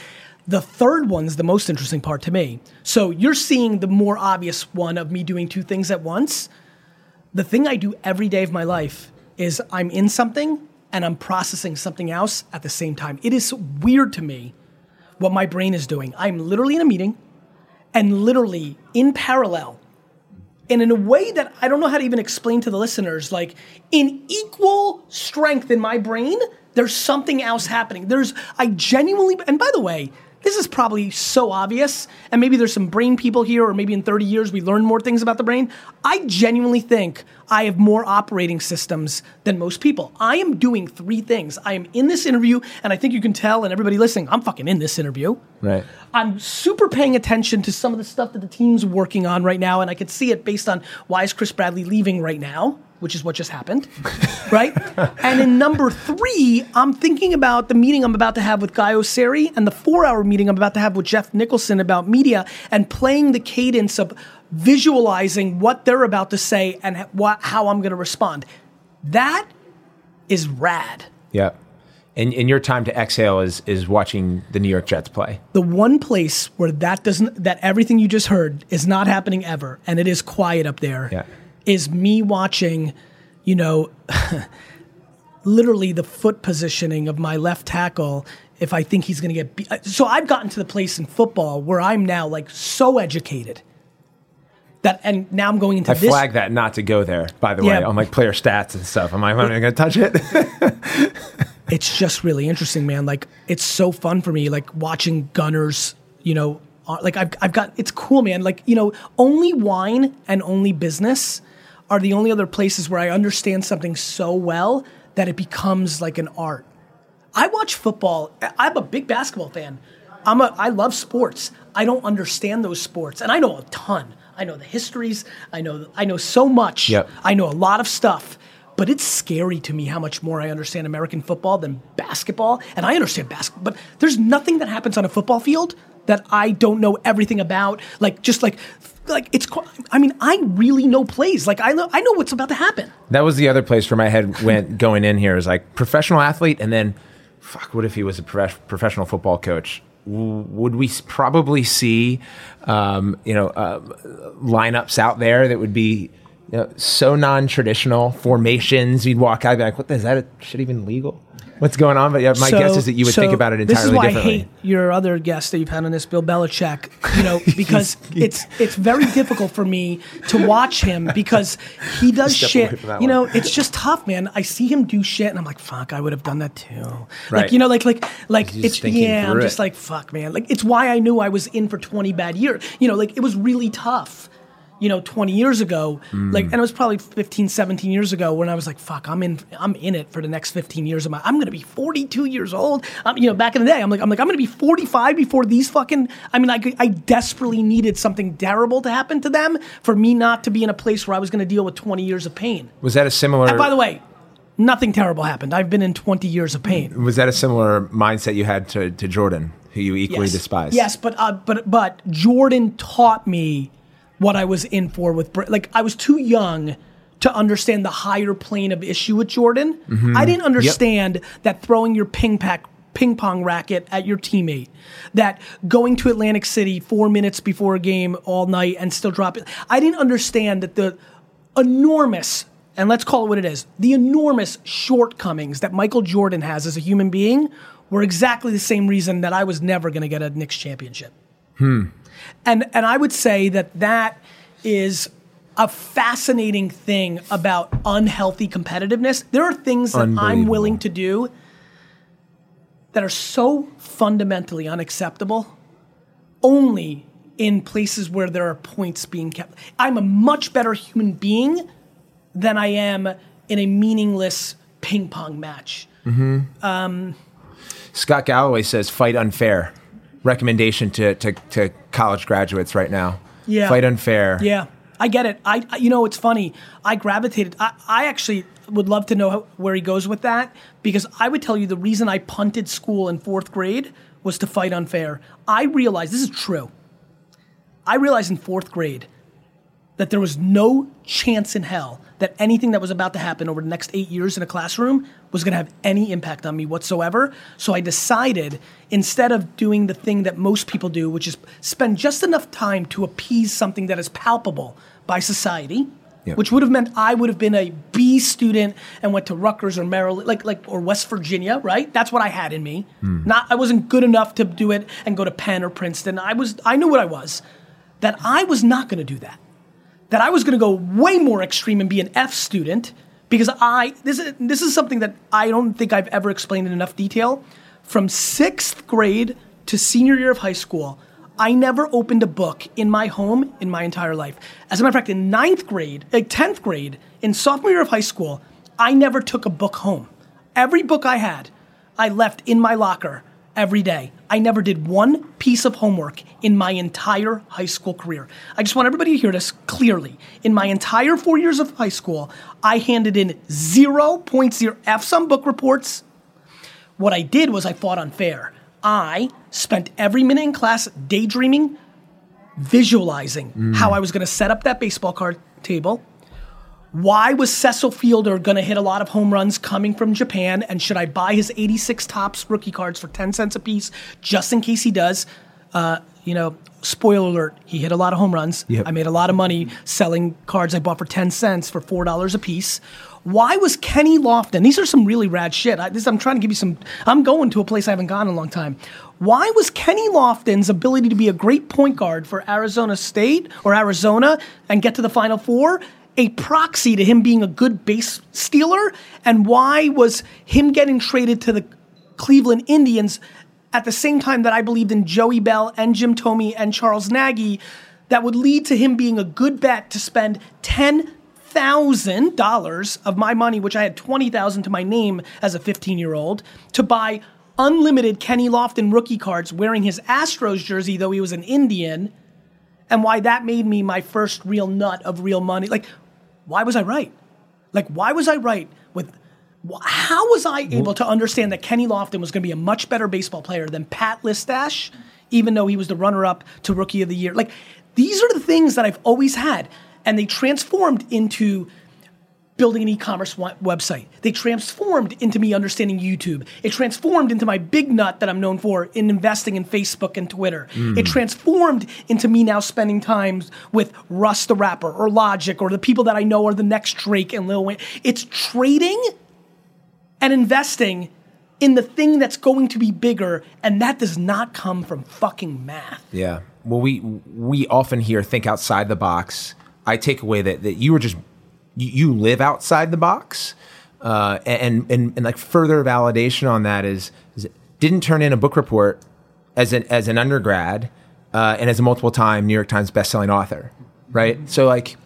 The third one's the most interesting part to me. So you're seeing the more obvious one of me doing two things at once the thing I do every day of my life is I'm in something and I'm processing something else at the same time. It is weird to me what my brain is doing. I'm literally in a meeting and literally in parallel and in a way that I don't know how to even explain to the listeners, like in equal strength in my brain, there's something else happening. There's, I genuinely, and by the way, this is probably so obvious, and maybe there's some brain people here, or maybe in 30 years we learn more things about the brain. I genuinely think I have more operating systems than most people. I am doing three things. I am in this interview, and I think you can tell, and everybody listening, I'm fucking in this interview. Right. I'm super paying attention to some of the stuff that the team's working on right now, and I could see it based on why is Chris Bradley leaving right now, which is what just happened, right? And in number three, I'm thinking about the meeting I'm about to have with Guy Oseary and the four-hour meeting I'm about to have with Jeff Nicholson about media, and playing the cadence of visualizing what they're about to say and what, how I'm going to respond. That is rad. Yeah. And, and your time to exhale is is watching the New York Jets play. the one place where that doesn't that everything you just heard is not happening ever and it is quiet up there is me watching you know literally the foot positioning of my left tackle if i think he's going to get beat. so i've gotten to the place in football where i'm now like so educated that and now i'm going into I this flag that not to go there, by the Yeah. way, on like player stats and stuff. I'm like, I'm not going to touch it. it's just really interesting, man. Like it's so fun for me, like watching Gunners. You know, Uh, like I've I've got it's cool, man. Like you know, only wine and only business are the only other places where I understand something so well that it becomes like an art. I watch football. I'm a big basketball fan. I'm a I love sports. I don't understand those sports, and I know a ton. I know the histories. I know I know so much. Yep. I know a lot of stuff. But it's scary to me how much more I understand American football than basketball. And I understand basketball, but there's nothing that happens on a football field that I don't know everything about. Like just like like it's I mean, I really know plays. Like I know I know what's about to happen. that was the other place where my head went going in here is like professional athlete, and then, fuck, what if he was a prof- professional football coach? Would we probably see, um, you know, uh, lineups out there that would be you know, so non-traditional formations? You'd walk out and be like, "What the- is that? Shit even legal? What's going on?" But yeah, my So- guess is that you would so think about it entirely This entirely is why differently. I hate your other guest that you've had on this, Bill Belichick. You know, because it's it's very difficult for me to watch him because he does Step shit. You know, one. it's just tough, man. I see him do shit, and I'm like, fuck, I would have done that too. Like Right. you know, like like like it's yeah. I'm through just like fuck, man. Like it's why I knew I was in for 20 bad years. You know, like it was really tough. You know, 20 years ago, Mm. like, and it was probably 15, 17 years ago when I was like, "Fuck, I'm in, I'm in it for the next 15 years of my. I'm gonna be 42 years old. Um, you know, back in the day, I'm like, I'm like, I'm gonna be 45 before these fucking. I mean, I, could- I desperately needed something terrible to happen to them for me not to be in a place where I was gonna deal with 20 years of pain. was that a similar? And by the way, nothing terrible happened. I've been in 20 years of pain. was that a similar mindset you had to, to Jordan, who you equally yes. despise? Yes, but uh, but but Jordan taught me what I was in for with Bra- like I was too young to understand the higher plane of issue with Jordan. Mm-hmm. I didn't understand that throwing your ping pack ping pong racket at your teammate, that going to Atlantic City 4 minutes before a game all night and still dropping. I didn't understand that the enormous and let's call it what it is, the enormous shortcomings that Michael Jordan has as a human being were exactly the same reason that I was never going to get a Knicks championship. And and I would say that that is a fascinating thing about unhealthy competitiveness. There are things that I'm willing to do that are so fundamentally unacceptable only in places where there are points being kept. I'm a much better human being than I am in a meaningless ping pong match. Mm-hmm. Um, Scott Galloway says, "Fight unfair." Recommendation to, to, to college graduates right now. Yeah. Fight unfair. Yeah, I get it. I, I- you know, it's funny. I gravitated. I, I actually would love to know how, where he goes with that because I would tell you the reason I punted school in fourth grade was to fight unfair. I realized this is true. I realized in fourth grade that there was no chance in hell that anything that was about to happen over the next eight years in a classroom was going to have any impact on me whatsoever. So I decided instead of doing the thing that most people do, which is spend just enough time to appease something that is palpable by society. Yep. Which would have meant I would have been a B student and went to Rutgers or Maryland, like like or West Virginia, right? That's what I had in me. Hmm. Not I wasn't good enough to do it and go to Penn or Princeton. I was I knew what I was. That I was not going to do that that I was going to go way more extreme and be an F student because I this is this is something that I don't think I've ever explained in enough detail. From sixth grade to senior year of high school, I never opened a book in my home in my entire life. As a matter of fact, in ninth grade, eh, like 10th grade, in sophomore year of high school, I never took a book home. Every book I had, I left in my locker every day. I never did one piece of homework in my entire high school career. I just want everybody here to hear this clearly. In my entire four years of high school, I handed in 0.0 F some book reports. What I did was I fought unfair. I spent every minute in class daydreaming, visualizing how I was going to set up that baseball card table. Why was Cecil Fielder going to hit a lot of home runs coming from Japan? And should I buy his 86 Topps rookie cards for 10 cents a piece just in case he does? Uh, you know, spoiler alert, he hit a lot of home runs. Yep. I made a lot of money selling cards I bought for 10 cents for $4 a piece. Why was Kenny Lofton? These are some really rad shit. I, this, I'm trying to give you some. I'm going to a place I haven't gone in a long time. Why was Kenny Lofton's ability to be a great point guard for Arizona State or Arizona and get to the Final Four a proxy to him being a good base stealer? And why was him getting traded to the Cleveland Indians at the same time that I believed in Joey Belle and Jim Thome and Charles Nagy? That would lead to him being a good bet to spend ten thousand dollars of my money, which I had twenty thousand to my name as a fifteen-year-old, to buy unlimited Kenny Lofton rookie cards wearing his Astros jersey, though he was an Indian, and why that made me my first real nut of real money. Like, why was I right? Like, why was I right with? How was I able to understand that Kenny Lofton was going to be a much better baseball player than Pat Listach, even though he was the runner-up to Rookie of the Year? Like, these are the things that I've always had, and they transformed into building an e-commerce website. They transformed into me understanding YouTube. It transformed into my big nut that I'm known for in investing in Facebook and Twitter. Hmm. It transformed into me now spending time with Russ the rapper or Logic or the people that I know are the next Drake and Lil Wayne. It's trading and investing in the thing that's going to be bigger, and that does not come from fucking math. Yeah. Well, we we often hear think outside the box. I take away that that you were just you, live outside the box, uh, and, and and like further validation on that is, is didn't turn in a book report as an as an undergrad uh, and as a multiple time New York Times bestselling author, right? So like,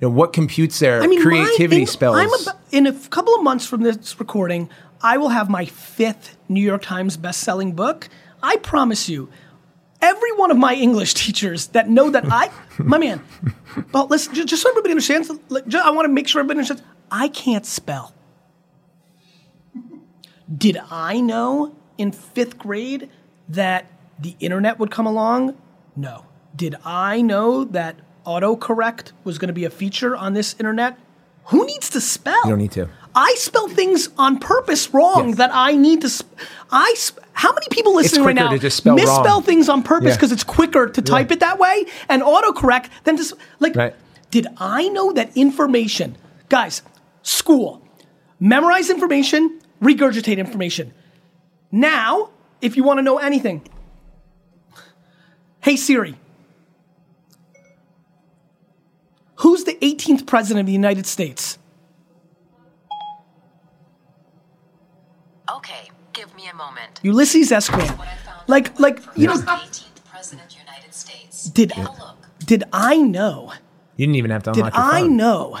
you know, what computes their I mean, my creativity thing- spells? I'm about, in a couple of months from this recording, I will have my fifth New York Times best-selling book. I promise you, every one of my English teachers that know that I, my man, well, listen, just, so everybody understands, like, I want to make sure everybody understands. I can't spell. Did I know in fifth grade that the internet would come along? No. Did I know that autocorrect was going to be a feature on this internet? Who needs to spell? You don't need to. I spell things on purpose wrong Yes. that I need to. Sp- I. Sp- how many people listening right now to just spell misspell wrong. things on purpose Yeah. because it's quicker to type it that way and autocorrect than to s- like? Right. Did I know that information, guys? School, memorize information, regurgitate information. Now, if you want to know anything, hey Siri, who's the 18th president of the United States? Okay, give me a moment. Ulysses S. Grant. What I found Like, like you know, 18th President of the United States. Did- Now did I know? you didn't even have to Did unlock your iPhone. know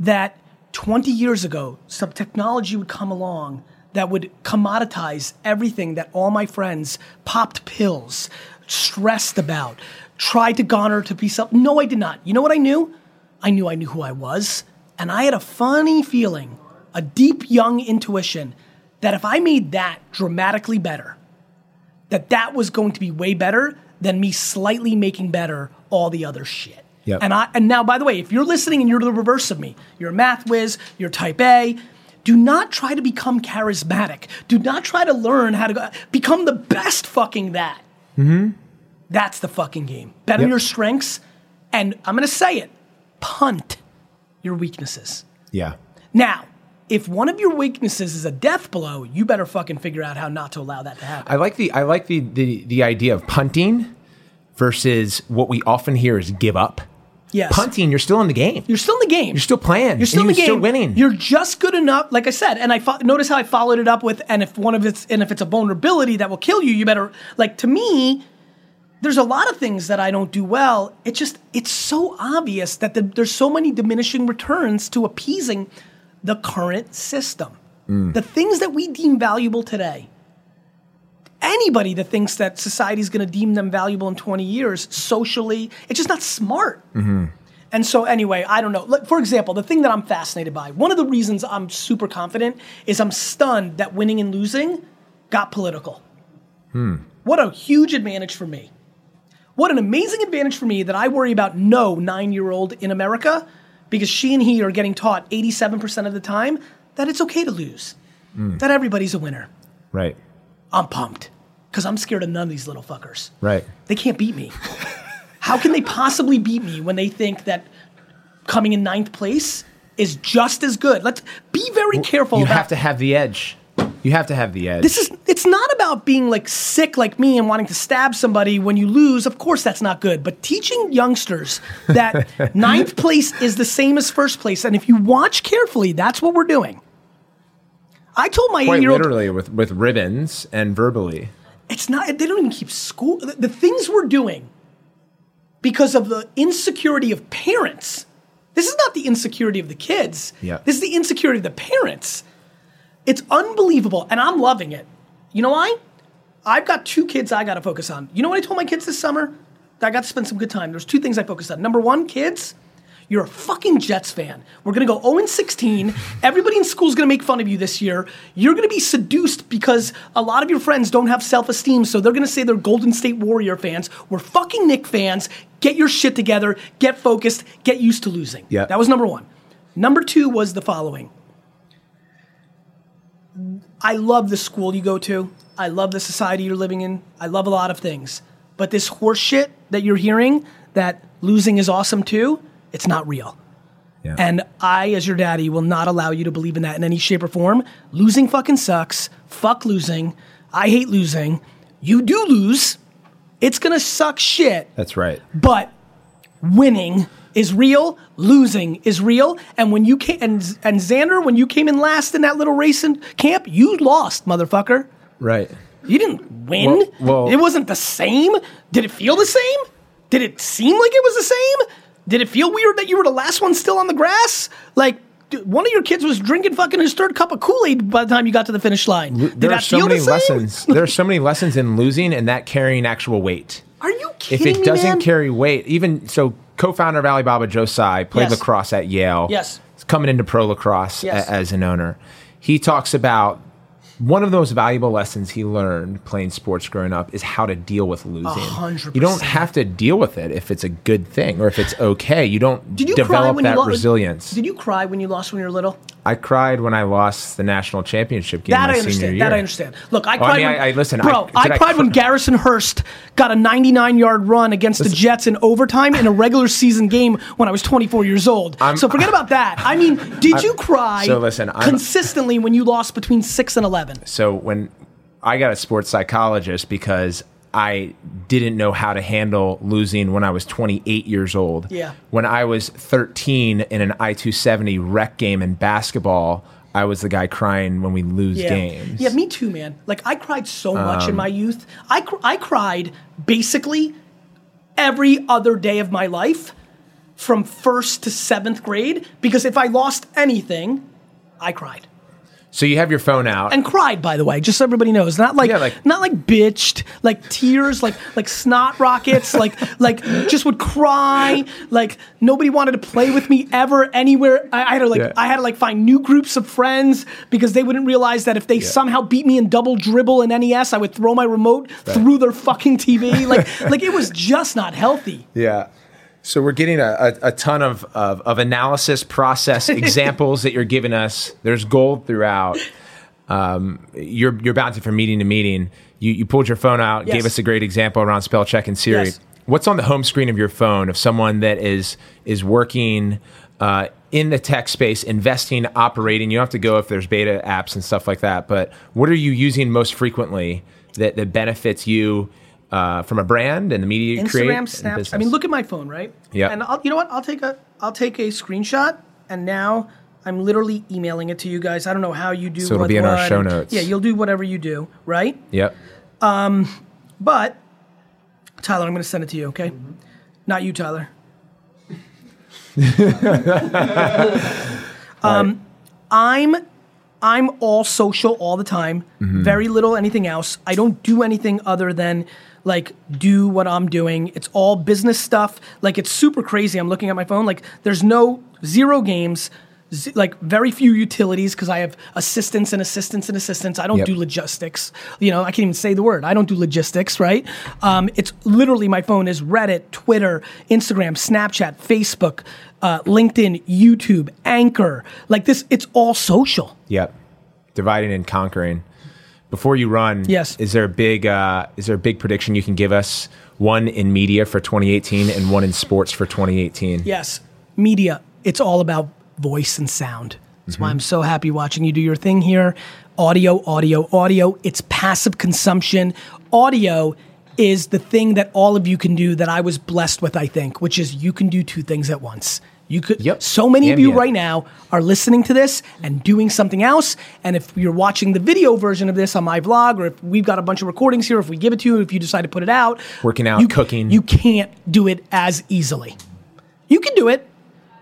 that 20 years ago, some technology would come along that would commoditize everything that all my friends popped pills, stressed about, tried to garner to be self? No, I did not. You know what I knew? I knew I knew who I was. And I had a funny feeling, a deep young intuition, that if I made that dramatically better, that that was going to be way better than me slightly making better all the other shit. Yep. And I and now by the way, if you're listening and you're the reverse of me, you're a math whiz, you're type A, do not try to become charismatic. Do not try to learn how to go, become the best fucking that. Mm-hmm. That's the fucking game. Bet on Yep. your strengths, and I'm gonna say it, punt your weaknesses. Yeah. Now, if one of your weaknesses is a death blow, you better fucking figure out how not to allow that to happen. I like the I like the, the the idea of punting versus what we often hear is give up. Yes. punting, you're still in the game. You're still in the game. You're still playing. You're still in the game. Still winning. You're just good enough. Like I said, and I fo- notice how I followed it up with, and if one of it's and if it's a vulnerability that will kill you, you better like to me. There's a lot of things that I don't do well. It just it's so obvious that the, there's so many diminishing returns to appeasing the current system. Mm. The things that we deem valuable today. Anybody that thinks that society is going to deem them valuable in 20 years socially, it's just not smart. And so, anyway, I don't know. Like, for example, the thing that I'm fascinated by, one of the reasons I'm super confident is I'm stunned that winning and losing got political. What a huge advantage for me. What an amazing advantage for me that I worry about no nine year old in America because she and he are getting taught 87% of the time that it's okay to lose, hmm. that everybody's a winner. right. I'm pumped because I'm scared of none of these little fuckers. Right. They can't beat me. How can they possibly beat me when they think that coming in ninth place is just as good? Let's be very careful You have to have the edge. You have to have the edge. this is it's not about being like sick like me and wanting to stab somebody when you lose. Of course that's not good. But teaching youngsters that ninth place is the same as first place. And if you watch carefully, that's what we're doing. I told my quite eight-year-old literally with with ribbons and verbally. it's not they don't even keep school the, the things we're doing because of the insecurity of parents this is not the insecurity of the kids Yeah. this is the insecurity of the parents it's unbelievable and i'm loving it you know why i've got two kids i got to focus on you know what i told my kids this summer That i got to spend some good time there's two things i focused on number one kids you're a fucking Jets fan. We're gonna go 0 16. Everybody in school is gonna make fun of you this year. You're gonna be seduced because a lot of your friends don't have self esteem, so they're gonna say they're Golden State Warrior fans. We're fucking Knicks fans. Get your shit together, get focused, get used to losing. Yeah. That was number one. Number two was the following I love the school you go to, I love the society you're living in, I love a lot of things. But this horse shit that you're hearing, that losing is awesome too, it's not real. Yeah. And I, as your daddy, will not allow you to believe in that in any shape or form. Losing fucking sucks. Fuck losing. I hate losing. You do lose. It's gonna suck shit. That's right. But winning is real. Losing is real. And when you came, and and Xander, when you came in last in that little race in camp, you lost, motherfucker. Right. You didn't win. Well- well- it wasn't the same. Did it feel the same? Did it seem like it was the same? Did it feel weird that you were the last one still on the grass? Like dude, one of your kids was drinking fucking his third cup of Kool Aid by the time you got to the finish line. Did there are so feel many the same? lessons. there are so many lessons in losing and that carrying actual weight. Are you kidding? Me? If it me, doesn't man? carry weight, even so, co-founder of Alibaba, Joe Tsai, played Yes. lacrosse at Yale. Yes. He's coming into pro lacrosse a- as an owner. He talks about one of the most valuable lessons he learned playing sports growing up is how to deal with losing. hundred You don't have to deal with it if it's a good thing or if it's okay. You don't Did you develop that lost? resilience. Did you cry when you lost when you were little? I cried when I lost the national championship game That my I senior understand. year. That I understand. Look, I Oh, I cried. mean, when, I- I- listen, bro. I- I, I cried when Garrison Hearst got a 99 yard run against the Jets in overtime in a regular season game when I was 24 years old. I'm- so forget about that. I mean, did you cry so listen, I'm- consistently when you lost between six and 11? So when I got a sports psychologist because I didn't know how to handle losing when I was 28 years old. Yeah. When I was 13 in an I-270 rec game in basketball, I was the guy crying when we lose Yeah. games. Yeah, me too, man. Like I cried so much Um, in my youth. I cr- I cried basically every other day of my life from first to seventh grade because if I lost anything, I cried. So you have your phone out. and cried by the way just so everybody knows. Not like, Yeah, like- not like bitched like tears like like snot rockets like like just would cry. Like nobody wanted to play with me ever anywhere. I, I had to like Yeah. i had to like find new groups of friends because they wouldn't realize that if they somehow beat me in double dribble in nes i would throw my remote through their fucking tv like like it was just not healthy. Yeah. So we're getting a, a, a ton of, of, of analysis process examples that you're giving us. There's gold throughout. Um, you're you're bouncing from meeting to meeting. You you pulled your phone out, Yes. gave us a great example around spell check and Siri. Yes. What's on the home screen of your phone of someone that is is working uh, in the tech space, investing, operating? You don't have to go if there's beta apps and stuff like that. But what are you using most frequently that that benefits you? Uh, from a brand and the media you create. Instagram, and Snapchat. I mean, look at my phone, right? Yeah. And I'll, you know what? I'll take a I'll take a screenshot, and now I'm literally emailing it to you guys. I don't know how you do. So it'll be in our show notes. Yeah, you'll do whatever you do, right? Yep. Um, But Tyler, I'm going to send it to you. Okay? Not you, Tyler. um, I'm I'm all social all the time. Very little anything else. I don't do anything other than like do what I'm doing. It's all business stuff. Like it's super crazy. I'm looking at my phone. Like there's no zero games. z- Like very few utilities because I have assistants and assistants and assistants. I don't Yep. do logistics. You know, I can't even say the word. I don't do logistics, right? Um, it's literally my phone is Reddit, Twitter, Instagram, Snapchat, Facebook, uh, LinkedIn, YouTube, Anchor. Like this, it's all social. Yep. Dividing and conquering. Before you run, Yes. is there a big uh, is there a big prediction you can give us? One in media for 2018 and one in sports for 2018. Yes, media. It's all about voice and sound. That's why I'm so happy watching you do your thing here. Audio, audio, audio. It's passive consumption. Audio is the thing that all of you can do that I was blessed with, I think, which is you can do two things at once. You could Yep. so many of you right now are listening to this and doing something else. And if you're watching the video version of this on my vlog, or if we've got a bunch of recordings here, if we give it to you, if you decide to put it out, Working out, you- cooking. you can't do it as easily. You can do it,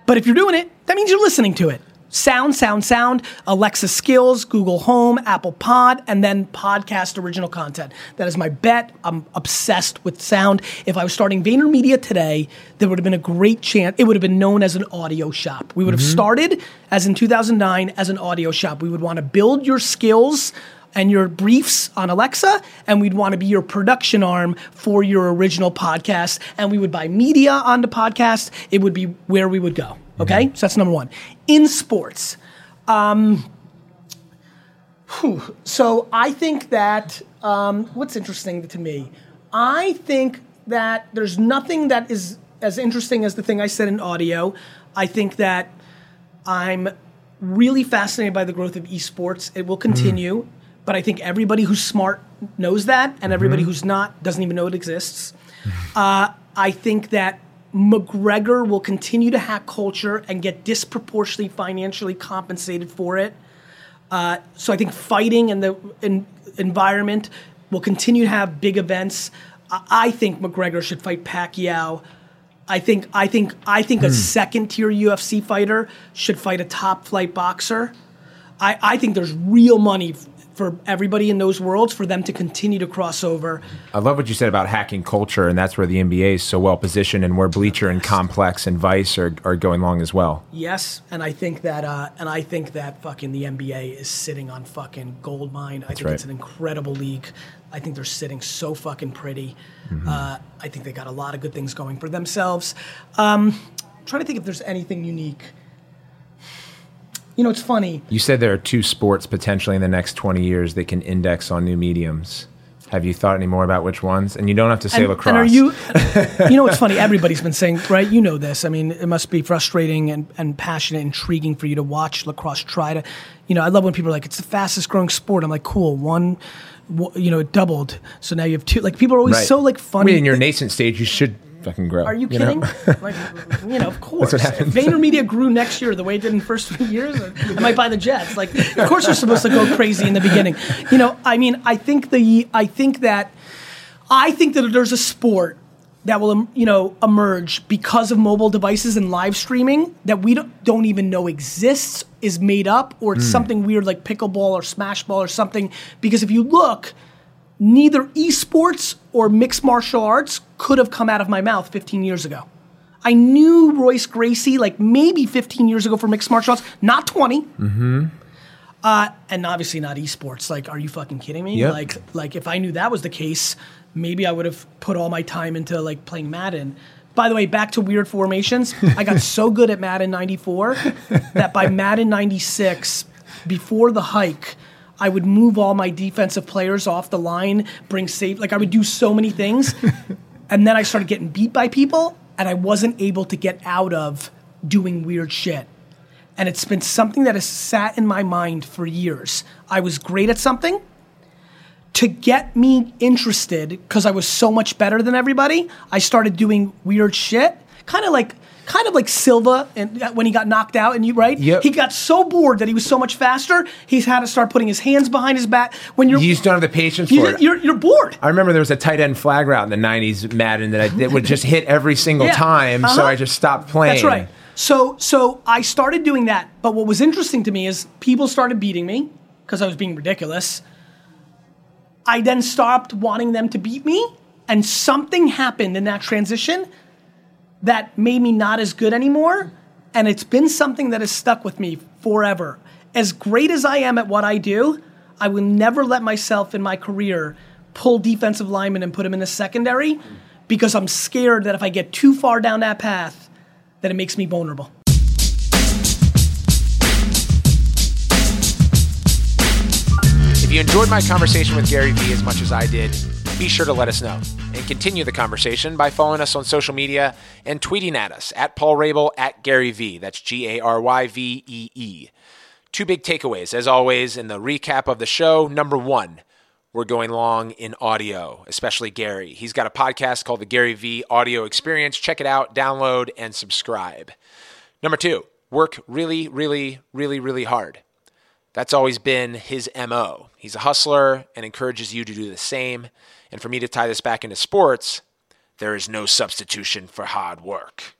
but if you're doing it, that means you're listening to it. Sound, sound, sound, Alexa skills, Google Home, Apple Pod, and then podcast original content. That is my bet. I'm obsessed with sound. If I was starting VaynerMedia today, there would have been a great chance. It would have been known as an audio shop. We would have mm-hmm. started as in 2009 as an audio shop. We would want to build your skills and your briefs on Alexa, and we'd want to be your production arm for your original podcast. And we would buy media on the podcast. It would be where we would go. Okay, so that's number one. In sports, um, whew, so I think that um, what's interesting to me, I think that there's nothing that is as interesting as the thing I said in audio. I think that I'm really fascinated by the growth of esports. It will continue, but I think everybody who's smart knows that, and everybody who's not doesn't even know it exists. Uh, I think that McGregor will continue to hack culture and get disproportionately financially compensated for it. Uh, so I think fighting and the in, environment will continue to have big events. I, I think McGregor should fight Pacquiao. I think I think I think a second tier UFC fighter should fight a top flight boxer. I, I think there's real money for everybody in those worlds for them to continue to cross over. I love what you said about hacking culture, and that's where the NBA is so well positioned, and where Bleacher and Complex and Vice are, are going along as well. Yes, and I think that uh, and I think that fucking the NBA is sitting on fucking gold mine. I think right. it's an incredible league. I think they're sitting so fucking pretty. Uh, I think they got a lot of good things going for themselves. Um, I'm trying to think if there's anything unique. You know, it's funny. You said there are two sports potentially in the next 20 years that can index on new mediums. Have you thought any more about which ones? And you don't have to say and, lacrosse. and are you? you know, it's funny. Everybody's been saying, right? You know this. I mean, it must be frustrating and, and passionate, intriguing for you to watch lacrosse try to. You know, I love when people are like, "It's the fastest growing sport." I'm like, "Cool, one." w- You know, it doubled, so now you have two. Like people are always Right. so like I funny. mean, in your nascent stage, you should fucking grow. Are you know? kidding? like, you know, of course. what If happens. VaynerMedia grew next year the way it did in the first few years, I might buy the Jets. Like, of course you're supposed to go crazy in the beginning. You know, I mean, I think the, I think that, I think that there's a sport that will, you know, emerge because of mobile devices and live streaming that we don't, don't even know exists, is made up, or it's hmm. something weird like pickleball or smash ball or something. Because if you look, neither esports or mixed martial arts could have come out of my mouth 15 years ago. I knew Royce Gracie like maybe 15 years ago for mixed martial arts, not 20. Mm-hmm. Uh, and obviously not esports. Like, are you fucking kidding me? Yep. Like, like if I knew that was the case, maybe I would have put all my time into like playing Madden. By the way, back to weird formations. I got so good at Madden 94 that by Madden 96, before the hike, I would move all my defensive players off the line, bring safe. Like I would do so many things, and then I started getting beat by people, and I wasn't able to get out of doing weird shit. And it's been something that has sat in my mind for years. I was great at something, to get me interested, because I was so much better than everybody, I started doing weird shit. Kind of like kind of like Silva and when he got knocked out and you right Yep. he got so bored that he was so much faster he's had to start putting his hands behind his back when you're You just don't have the patience for it. you're, you're bored I remember there was a tight end flag route in the '90s Madden that I that would just hit every single Yeah. time, so Uh-huh. I just stopped playing. That's right. So so I started doing that, but what was interesting to me is people started beating me because I was being ridiculous. I then stopped wanting them to beat me, and something happened in that transition that made me not as good anymore, and it's been something that has stuck with me forever. As great as I am at what I do, I will never let myself in my career pull defensive linemen and put them in the secondary because I'm scared that if I get too far down that path, that it makes me vulnerable. If you enjoyed my conversation with Gary Vee as much as I did, be sure to let us know and continue the conversation by following us on social media and tweeting at us at Paul Rabil at Gary Vee. That's G A R Y V E E. Two big takeaways, as always, in the recap of the show. Number one, we're going long in audio, especially Gary. He's got a podcast called the Gary Vee Audio Experience. Check it out, download, and subscribe. Number two, work really, really, really, really hard. That's always been his MO. He's a hustler and encourages you to do the same. And for me to tie this back into sports, there is no substitution for hard work.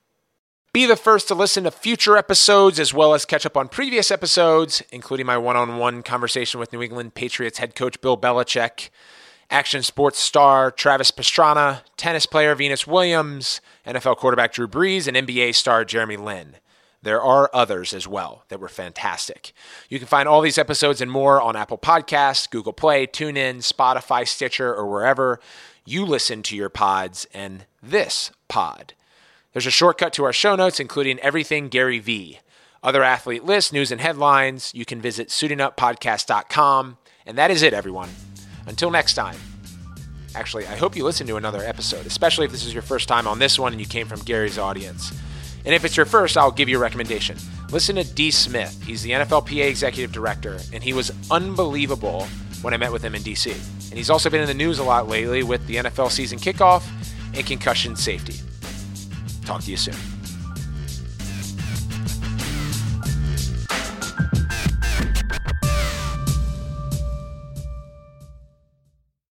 Be the first to listen to future episodes as well as catch up on previous episodes, including my one on one conversation with New England Patriots head coach Bill Belichick, action sports star Travis Pastrana, tennis player Venus Williams, NFL quarterback Drew Brees, and NBA star Jeremy Lin. There are others as well that were fantastic. You can find all these episodes and more on Apple Podcasts, Google Play, TuneIn, Spotify, Stitcher, or wherever you listen to your pods and this pod. There's a shortcut to our show notes, including everything Gary Vee Other athlete lists, news, and headlines. You can visit suitinguppodcast.com. And that is it, everyone. Until next time. Actually, I hope you listen to another episode, especially if this is your first time on this one and you came from Gary's audience. And if it's your first, I'll give you a recommendation. Listen to De Smith. He's the NFLPA executive director, and he was unbelievable when I met with him in DC. And he's also been in the news a lot lately with the NFL season kickoff and concussion safety. Talk to you soon.